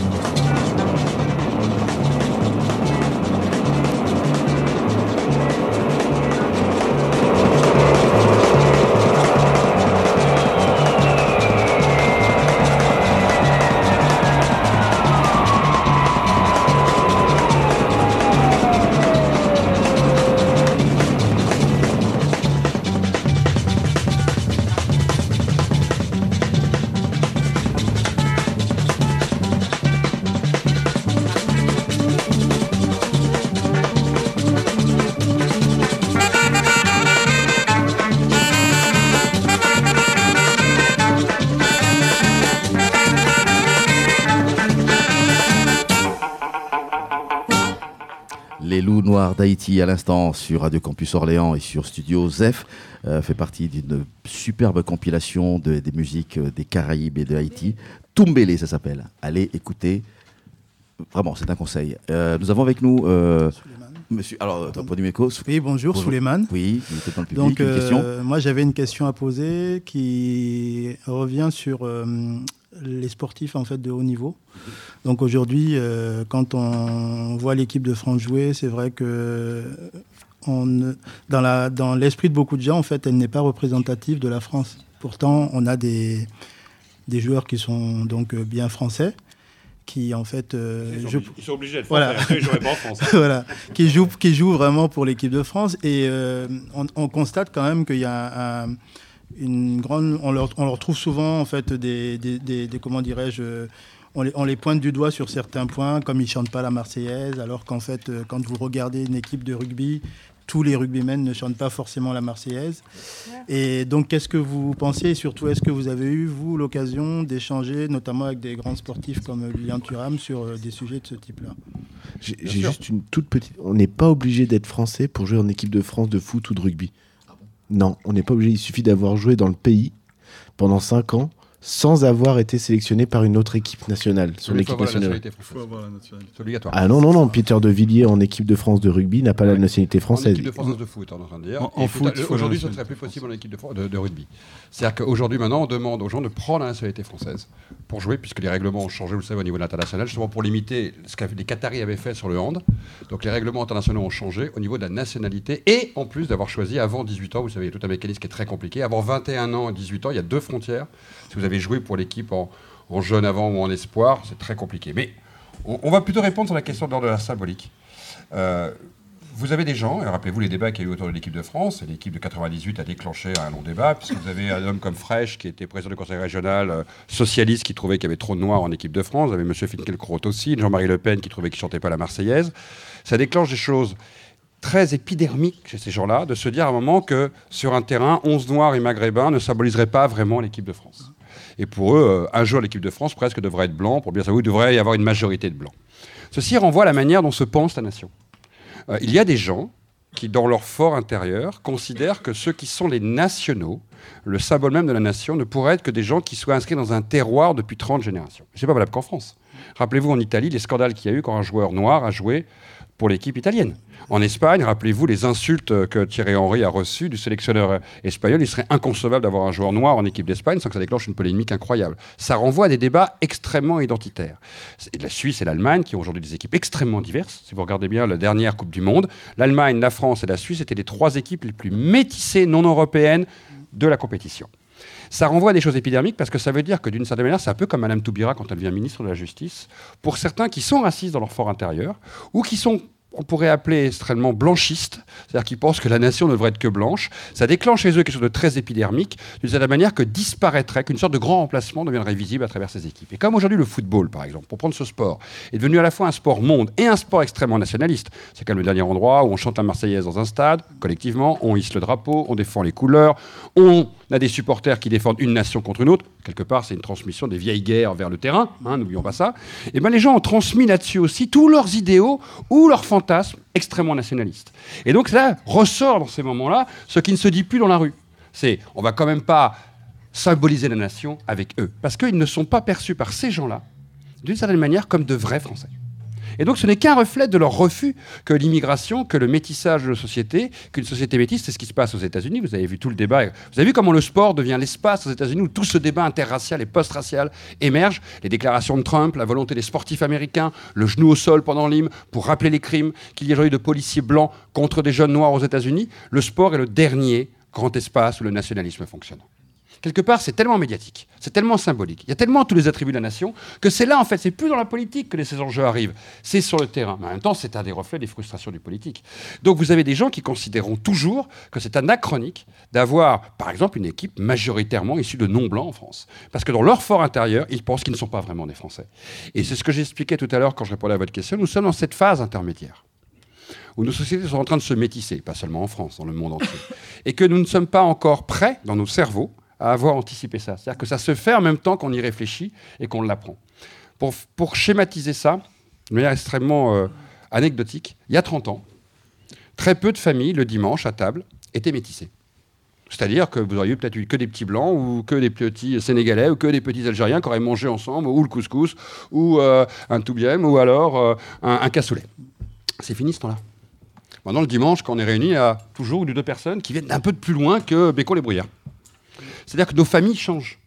Noirs d'Haïti à l'instant sur Radio Campus Orléans et sur Studio Zef euh, fait partie d'une superbe compilation de- des musiques euh, des Caraïbes et de Haïti. Tumbele, ça s'appelle. Allez écouter. Vraiment, c'est un conseil. Euh, nous avons avec nous Monsieur. Alors, micro. Oui, bonjour, Bonjour. Souleymane. Oui, il était dans le public. Donc, une question. euh, moi, j'avais une question à poser qui revient sur euh, les sportifs en fait de haut niveau. Donc aujourd'hui, euh, quand on voit l'équipe de France jouer, c'est vrai que on ne- dans la dans l'esprit de beaucoup de gens, en fait, elle n'est pas représentative de la France. Pourtant, on a des des joueurs qui sont donc euh, bien français, qui en fait euh, Ils sont jouent- obligés- ils sont obligés d'être voilà. français, après, ils joueraient pas en France. voilà, qui jouent qui vraiment pour l'équipe de France et euh, on, on constate quand même qu'il y a un- une grande on leur, on leur trouve souvent en fait des, des, des- des- comment dirais-je on les, on les pointe du doigt sur certains points, comme ils chantent pas la Marseillaise, alors qu'en fait, euh, quand vous regardez une équipe de rugby, tous les rugbymen ne chantent pas forcément la Marseillaise. Et donc, qu'est-ce que vous pensez Et surtout, est-ce que vous avez eu, vous, l'occasion d'échanger, notamment avec des grands sportifs comme Lilian Thuram, sur euh, des sujets de ce type-là? J'ai juste une toute petite. On n'est pas obligé d'être français pour jouer en équipe de France de foot ou de rugby. Non, on n'est pas obligé. Il suffit d'avoir joué dans le pays pendant 5 ans sans avoir été sélectionné par une autre équipe nationale sur il l'équipe faut avoir la nationale. nationalité française. C'est obligatoire. Ah non, non, non. Peter de Villiers en équipe de France de rugby n'a pas la nationalité En française. équipe de France de foot, on est en train de dire. En- en foot, il Aujourd'hui, ce serait plus possible en équipe de, Fran- de- de rugby. C'est-à-dire qu'aujourd'hui, maintenant, on demande aux gens de prendre la nationalité française pour jouer, puisque les règlements ont changé, vous le savez, au niveau international, justement pour limiter ce que les Qataris avaient fait sur le hand. Donc les règlements internationaux ont changé au niveau de la nationalité et en plus d'avoir choisi avant 18 ans, vous savez, il y a tout un mécanisme qui est très compliqué. Avant 21 ans et 18 ans, il y a deux frontières. Si vous avez joué pour l'équipe en, jeune avant ou en espoir, c'est très compliqué. Mais on, va plutôt répondre sur la question de l'ordre symbolique. Euh, vous avez des gens, et rappelez-vous les débats qu'il y a eu autour de l'équipe de France, et l'équipe de 98 a déclenché un long débat, puisque vous avez un homme comme Fresh, qui était président du conseil régional euh, socialiste, qui trouvait qu'il y avait trop de noirs en équipe de France, vous avez M. Finkielkraut aussi, Jean-Marie Le Pen, qui trouvait qu'il ne chantait pas la Marseillaise. Ça déclenche des choses très épidermiques chez ces gens-là, de se dire à un moment que sur un terrain, 11 noirs et maghrébins ne symboliseraient pas vraiment l'équipe de France. Et pour eux, euh, un jour, l'équipe de France presque devrait être blanc, pour bien savoir, il devrait y avoir une majorité de blancs. Ceci renvoie à la manière dont se pense la nation. Euh, il y a des gens qui, dans leur fort intérieur, considèrent que ceux qui sont les nationaux, le symbole même de la nation, ne pourraient être que des gens qui soient inscrits dans un terroir depuis 30 générations. Ce n'est pas valable qu'en France. Rappelez-vous en Italie les scandales qu'il y a eu quand un joueur noir a joué pour l'équipe italienne. En Espagne, rappelez-vous les insultes que Thierry Henry a reçues du sélectionneur espagnol. Il serait inconcevable d'avoir un joueur noir en équipe d'Espagne sans que ça déclenche une polémique incroyable. Ça renvoie à des débats extrêmement identitaires. La Suisse et l'Allemagne, qui ont aujourd'hui des équipes extrêmement diverses, si vous regardez bien la dernière Coupe du Monde, l'Allemagne, la France et la Suisse étaient les trois équipes les plus métissées non européennes de la compétition. Ça renvoie à des choses épidermiques parce que ça veut dire que d'une certaine manière, c'est un peu comme Mme Toubira quand elle devient ministre de la Justice. Pour certains qui sont racistes dans leur fort intérieur ou qui sont on pourrait appeler extrêmement blanchiste, c'est-à-dire qu'ils pensent que la nation ne devrait être que blanche, ça déclenche chez eux quelque chose de très épidermique, d'une certaine manière que disparaîtrait, qu'une sorte de grand remplacement deviendrait visible à travers ces équipes. Et comme aujourd'hui le football, par exemple, pour prendre ce sport, est devenu à la fois un sport monde et un sport extrêmement nationaliste, c'est comme le dernier endroit où on chante la Marseillaise dans un stade, collectivement, on hisse le drapeau, on défend les couleurs, on a des supporters qui défendent une nation contre une autre, quelque part c'est une transmission des vieilles guerres vers le terrain, hein, n'oublions pas ça, et bien les gens ont transmis là-dessus aussi tous leurs idéaux ou leurs fantasmes extrêmement nationaliste. Et donc là ressort dans ces moments-là ce qui ne se dit plus dans la rue. C'est on va quand même pas symboliser la nation avec eux, parce qu'ils ne sont pas perçus par ces gens-là, d'une certaine manière, comme de vrais Français. Et donc ce n'est qu'un reflet de leur refus que l'immigration, que le métissage de la société, qu'une société métisse, c'est ce qui se passe aux États-Unis. Vous avez vu tout le débat. Vous avez vu comment le sport devient l'espace aux États-Unis où tout ce débat interracial et post-racial émerge. Les déclarations de Trump, la volonté des sportifs américains, le genou au sol pendant l'hymne pour rappeler les crimes qu'il y a eu de policiers blancs contre des jeunes noirs aux États-Unis. Le sport est le dernier grand espace où le nationalisme fonctionne quelque part, c'est tellement médiatique, c'est tellement symbolique, il y a tellement tous les attributs de la nation que c'est là, en fait, c'est plus dans la politique que ces enjeux arrivent, c'est sur le terrain. Mais en même temps, c'est un des reflets des frustrations du politique. Donc vous avez des gens qui considéreront toujours que c'est anachronique d'avoir, par exemple, une équipe majoritairement issue de non-blancs en France. Parce que dans leur fort intérieur, ils pensent qu'ils ne sont pas vraiment des Français. Et c'est ce que j'expliquais tout à l'heure quand je répondais à votre question, nous sommes dans cette phase intermédiaire où nos sociétés sont en train de se métisser, pas seulement en France, dans le monde entier, et que nous ne sommes pas encore prêts dans nos cerveaux à avoir anticipé ça. C'est-à-dire que ça se fait en même temps qu'on y réfléchit et qu'on l'apprend. Pour, pour, schématiser ça, de manière extrêmement euh, anecdotique, il y a 30 ans, très peu de familles, le dimanche, à table, étaient métissées. C'est-à-dire que vous auriez peut-être eu que des petits blancs, ou que des petits sénégalais, ou que des petits algériens qui auraient mangé ensemble, ou le couscous, ou euh, un toubiem, ou alors euh, un, cassoulet. C'est fini ce temps-là. Maintenant, le dimanche, quand on est réunis, il y a toujours une ou deux personnes qui viennent d'un peu de plus loin que Bécon les Bruyères. C'est-à-dire que nos familles changent.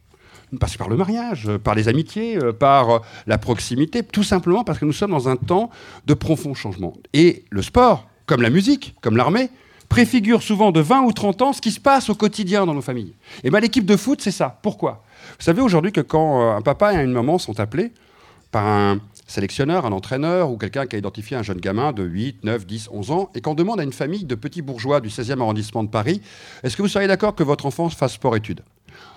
Parce par le mariage, euh, par les amitiés, euh, par euh, la proximité, tout simplement parce que nous sommes dans un temps de profond changement. Et le sport, comme la musique, comme l'armée, préfigure souvent de 20 ou 30 ans ce qui se passe au quotidien dans nos familles. Et bien l'équipe de foot, c'est ça. Pourquoi? Vous savez aujourd'hui que quand un papa et une maman sont appelés par un sélectionneur, un entraîneur ou quelqu'un qui a identifié un jeune gamin de 8, 9, 10, 11 ans et qu'on demande à une famille de petits bourgeois du 16e arrondissement de Paris, est-ce que vous seriez d'accord que votre enfant fasse sport-études?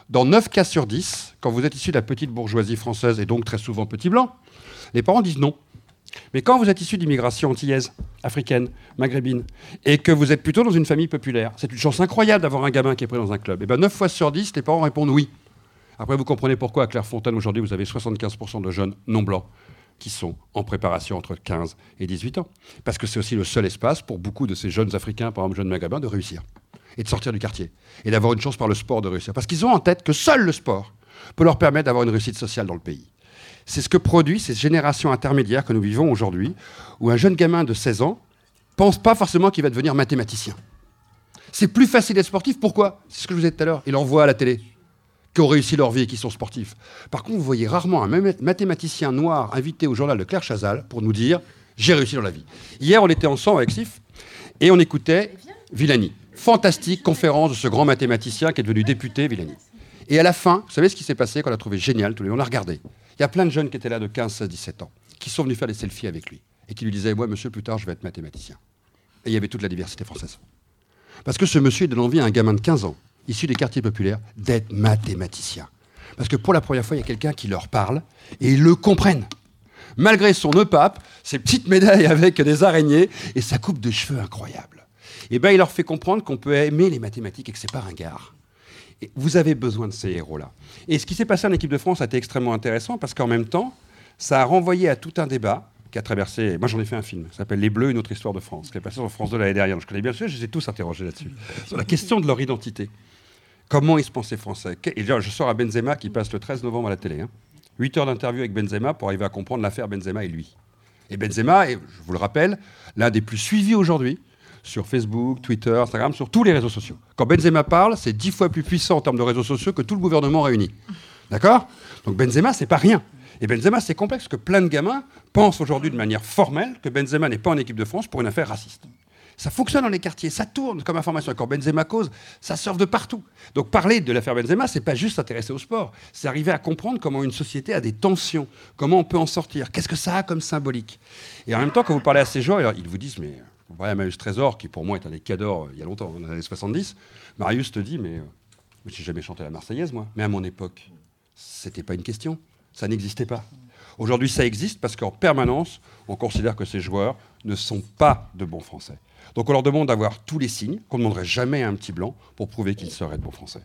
Dans 9 cas sur 10, quand vous êtes issu de la petite bourgeoisie française et donc très souvent petit blanc, les parents disent non. Mais quand vous êtes issu d'immigration antillaise, africaine, maghrébine, et que vous êtes plutôt dans une famille populaire, c'est une chance incroyable d'avoir un gamin qui est pris dans un club. Et bien 9 fois sur 10, les parents répondent oui. Après, vous comprenez pourquoi à Clairefontaine, aujourd'hui, vous avez 75% de jeunes non blancs qui sont en préparation entre 15 et 18 ans. Parce que c'est aussi le seul espace pour beaucoup de ces jeunes Africains, par exemple jeunes Maghrébins, de réussir et de sortir du quartier et d'avoir une chance par le sport de réussir. Parce qu'ils ont en tête que seul le sport peut leur permettre d'avoir une réussite sociale dans le pays. C'est ce que produit ces générations intermédiaires que nous vivons aujourd'hui, où un jeune gamin de 16 ans pense pas forcément qu'il va devenir mathématicien. C'est plus facile d'être sportif. Pourquoi? C'est ce que je vous ai dit tout à l'heure. Il en voit à la télé qui ont réussi leur vie et qui sont sportifs. Par contre, vous voyez rarement un mathématicien noir invité au journal de Claire Chazal pour nous dire j'ai réussi dans la vie. Hier, on était ensemble avec Sif et on écoutait Villani. Fantastique conférence de ce grand mathématicien qui est devenu député, Villani. Et à la fin, vous savez ce qui s'est passé qu'on a trouvé génial tous les On l'a regardé. Il y a plein de jeunes qui étaient là de 15, 16, 17 ans, qui sont venus faire des selfies avec lui et qui lui disaient Moi, monsieur, plus tard, je vais être mathématicien. Et il y avait toute la diversité française. Parce que ce monsieur, il donne envie à un gamin de 15 ans issus des quartiers populaires, d'être mathématiciens. Parce que pour la première fois, il y a quelqu'un qui leur parle et ils le comprennent. Malgré son pape, ses petites médailles avec des araignées et sa coupe de cheveux incroyable. Et eh bien, il leur fait comprendre qu'on peut aimer les mathématiques et que c'est pas ringard. Et vous avez besoin de ces héros-là. Et ce qui s'est passé en équipe de France a été extrêmement intéressant parce qu'en même temps, ça a renvoyé à tout un débat qui a traversé. Moi, j'en ai fait un film, ça s'appelle Les Bleus, une autre histoire de France, qui est passé sur France 2 l'année dernière. Donc, je connais bien sûr, je les ai tous interrogés là-dessus. Sur la question de leur identité. Comment ils se pensaient français? Et je sors à Benzema qui passe le 13 novembre à la télé. Hein. 8 heures d'interview avec Benzema pour arriver à comprendre l'affaire Benzema et lui. Et Benzema est, je vous le rappelle, l'un des plus suivis aujourd'hui sur Facebook, Twitter, Instagram, sur tous les réseaux sociaux. Quand Benzema parle, c'est dix fois plus puissant en termes de réseaux sociaux que tout le gouvernement réuni. D'accord? Donc Benzema, c'est pas rien. Et Benzema, c'est complexe que plein de gamins pensent aujourd'hui de manière formelle que Benzema n'est pas en équipe de France pour une affaire raciste. Ça fonctionne dans les quartiers, ça tourne comme information. Quand Benzema cause, ça sort de partout. Donc parler de l'affaire Benzema, c'est pas juste s'intéresser au sport, c'est arriver à comprendre comment une société a des tensions, comment on peut en sortir, qu'est-ce que ça a comme symbolique. Et en même temps, quand vous parlez à ces gens, ils vous disent, mais voyez Marius Trésor, qui pour moi est un des cadors il y a longtemps, dans les années 70, Marius te dit, mais, euh, j'ai jamais chanté la Marseillaise, moi. Mais à mon époque, c'était pas une question. Ça n'existait pas. Aujourd'hui, ça existe parce qu'en permanence, on considère que ces joueurs ne sont pas de bons Français. Donc on leur demande d'avoir tous les signes qu'on ne demanderait jamais à un petit blanc pour prouver qu'ils seraient de bons Français.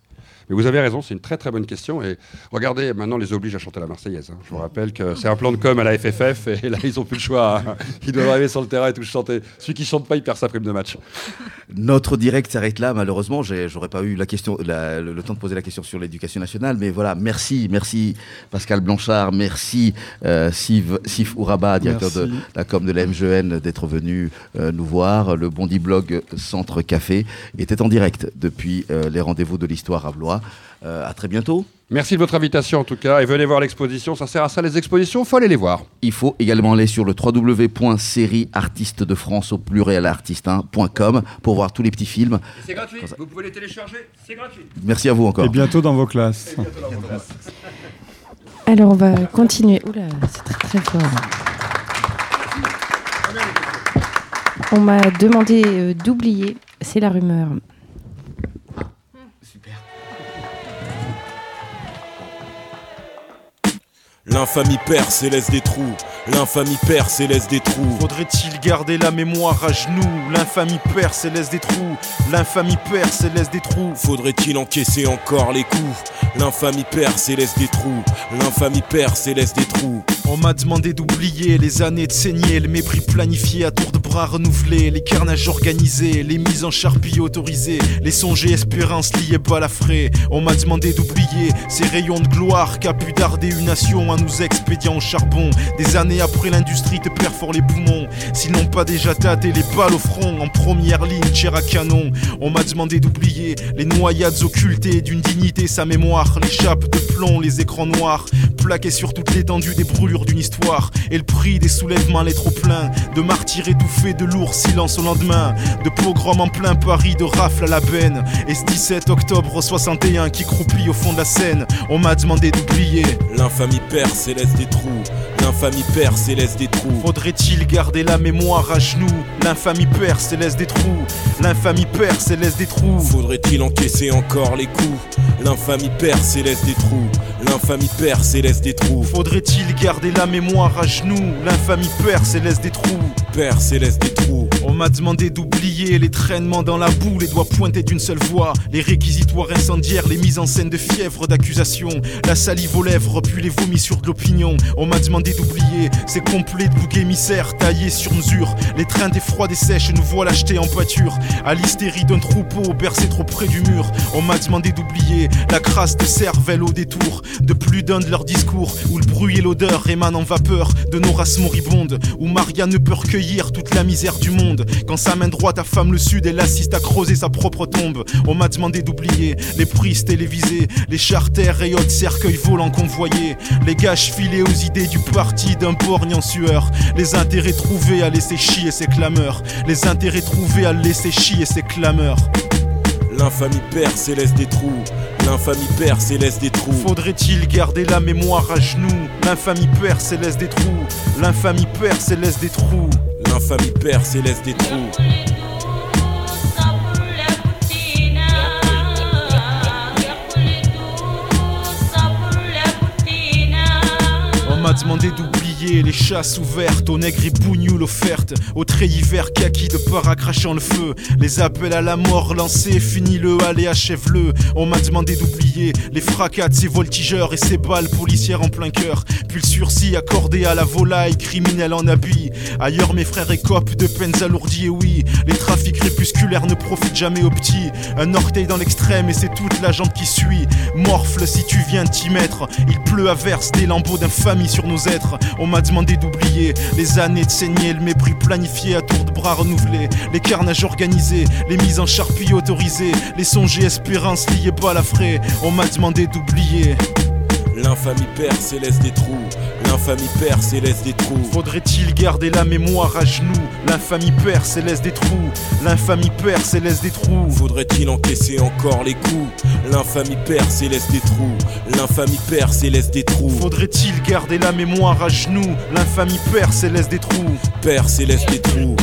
Mais vous avez raison, c'est une très très bonne question. Et regardez, maintenant, les oblige à chanter la Marseillaise. Hein. Je vous rappelle que c'est un plan de com à la FFF et là, ils n'ont plus le choix. Hein. Ils doivent arriver sur le terrain et tout chanter. Celui qui chante pas, il perd sa prime de match. Notre direct s'arrête là, malheureusement. J'aurais pas eu la question, le, temps de poser la question sur l'éducation nationale. Mais voilà, merci, merci Pascal Blanchard, merci euh, Sif, Ouraba, directeur de la com de la MGN, d'être venu euh, nous voir. Le Bondi Blog Centre Café était en direct depuis euh, les rendez-vous de l'histoire à Euh, à très bientôt. Merci de votre invitation en tout cas et venez voir l'exposition. Ça sert à ça les expositions, faut aller les voir. Il faut également aller sur le de France au pluriel artiste1.com pour voir tous les petits films. C'est gratuit, vous pouvez les télécharger, c'est gratuit. Merci à vous encore. Et bientôt dans vos classes. Alors on va continuer. Oula, c'est très très fort. On m'a demandé euh, d'oublier, c'est la rumeur. L'infamie perce et laisse des trous. L'infamie perce et laisse des trous. Faudrait-il garder la mémoire à genoux? L'infamie perce et laisse des trous. L'infamie perce et laisse des trous. Faudrait-il encaisser encore les coups? L'infamie perce et laisse des trous. L'infamie perce et laisse des trous. On m'a demandé d'oublier les années de saigner, le mépris planifié à tour renouvelés, les carnages organisés, les mises en charpie autorisées, les songes et espérances liées balafrées. On m'a demandé d'oublier ces rayons de gloire qu'a pu darder une nation à nous expédients au charbon. Des années après l'industrie te perfore les poumons, s'ils n'ont pas déjà tâté les balles au front en première ligne, cher à canon. On m'a demandé d'oublier les noyades occultées d'une dignité, sa mémoire, les chapes de plomb, les écrans noirs, plaqués sur toute l'étendue des brûlures d'une histoire et le prix des soulèvements les trop plein de martyrs étouffés, de lourds silences au lendemain, de pogroms en plein Paris, de rafles à la benne. Et ce 17 octobre 61 qui croupit au fond de la scène, on m'a demandé d'oublier. L'infamie perce et laisse des trous. L'infamie perce et laisse des trous. Faudrait-il garder la mémoire à genoux? L'infamie perce et laisse des trous. L'infamie perce et laisse des trous. Faudrait-il encaisser encore les coups? L'infamie perce et laisse des trous. L'infamie perce et laisse des trous. Faudrait-il garder la mémoire à genoux? L'infamie perce et laisse des trous. Perce et laisse des trous. On m'a demandé d'oublier les traînements dans la boue, les doigts pointés d'une seule voix, les réquisitoires incendiaires, les mises en scène de fièvre d'accusation, la salive aux lèvres, puis les vomis sur de l'opinion. On m'a demandé d'oublier ces complets de boucs émissaires taillés sur mesure, les trains des froids, des sèches, nous voilà achetés en pâture, à l'hystérie d'un troupeau bercé trop près du mur. On m'a demandé d'oublier la crasse de cervelle au détour de plus d'un de leurs discours, où le bruit et l'odeur émanent en vapeur de nos races moribondes, où Maria ne peut recueillir toute la misère du monde. Quand sa main droite affame le sud, elle assiste à creuser sa propre tombe. On m'a demandé d'oublier les prises télévisées, les charters et autres cercueils volants convoyés, les gâches filés aux idées du parti d'un borgne en sueur, les intérêts trouvés à laisser chier ses clameurs, les intérêts trouvés à laisser chier ses clameurs. L'infamie perce et laisse des trous. L'infamie perce et laisse des trous. Faudrait-il garder la mémoire à genoux? L'infamie perce et laisse des trous. L'infamie perce et laisse des trous. L'infamie perce et laisse des trous. On m'a demandé d'oublier les chasses ouvertes, aux nègres et bougnoules offertes, au treillis vert kaki de para crachant le feu, les appels à la mort lancés, finis le allez achève-le. On m'a demandé d'oublier les fracas de ces voltigeurs et ces balles policières en plein cœur, puis le sursis accordé à la volaille criminelle en habit. Ailleurs mes frères écopent de peines alourdies et oui, les trafics crépusculaires ne profitent jamais aux petits. Un orteil dans l'extrême et c'est toute la jambe qui suit. Morfle si tu viens t'y mettre, il pleut à verse des lambeaux d'infamie sur nos êtres. M'a demandé d'oublier les années de saigner, le mépris planifié à tour de bras renouvelés, les carnages organisés, les mises en charpie autorisées, les songes et espérances liées pas à la frais. On m'a demandé d'oublier. L'infamie et laisse des trous. L'infamie perce et laisse des trous. Faudrait-il garder la mémoire à genoux? L'infamie perce et laisse des trous. L'infamie perce et laisse des trous. Faudrait-il encaisser encore les coups? L'infamie perce et laisse des trous. L'infamie perce et laisse des trous. Faudrait-il garder la mémoire à genoux? L'infamie perce et laisse des trous. Perce et laisse des trous.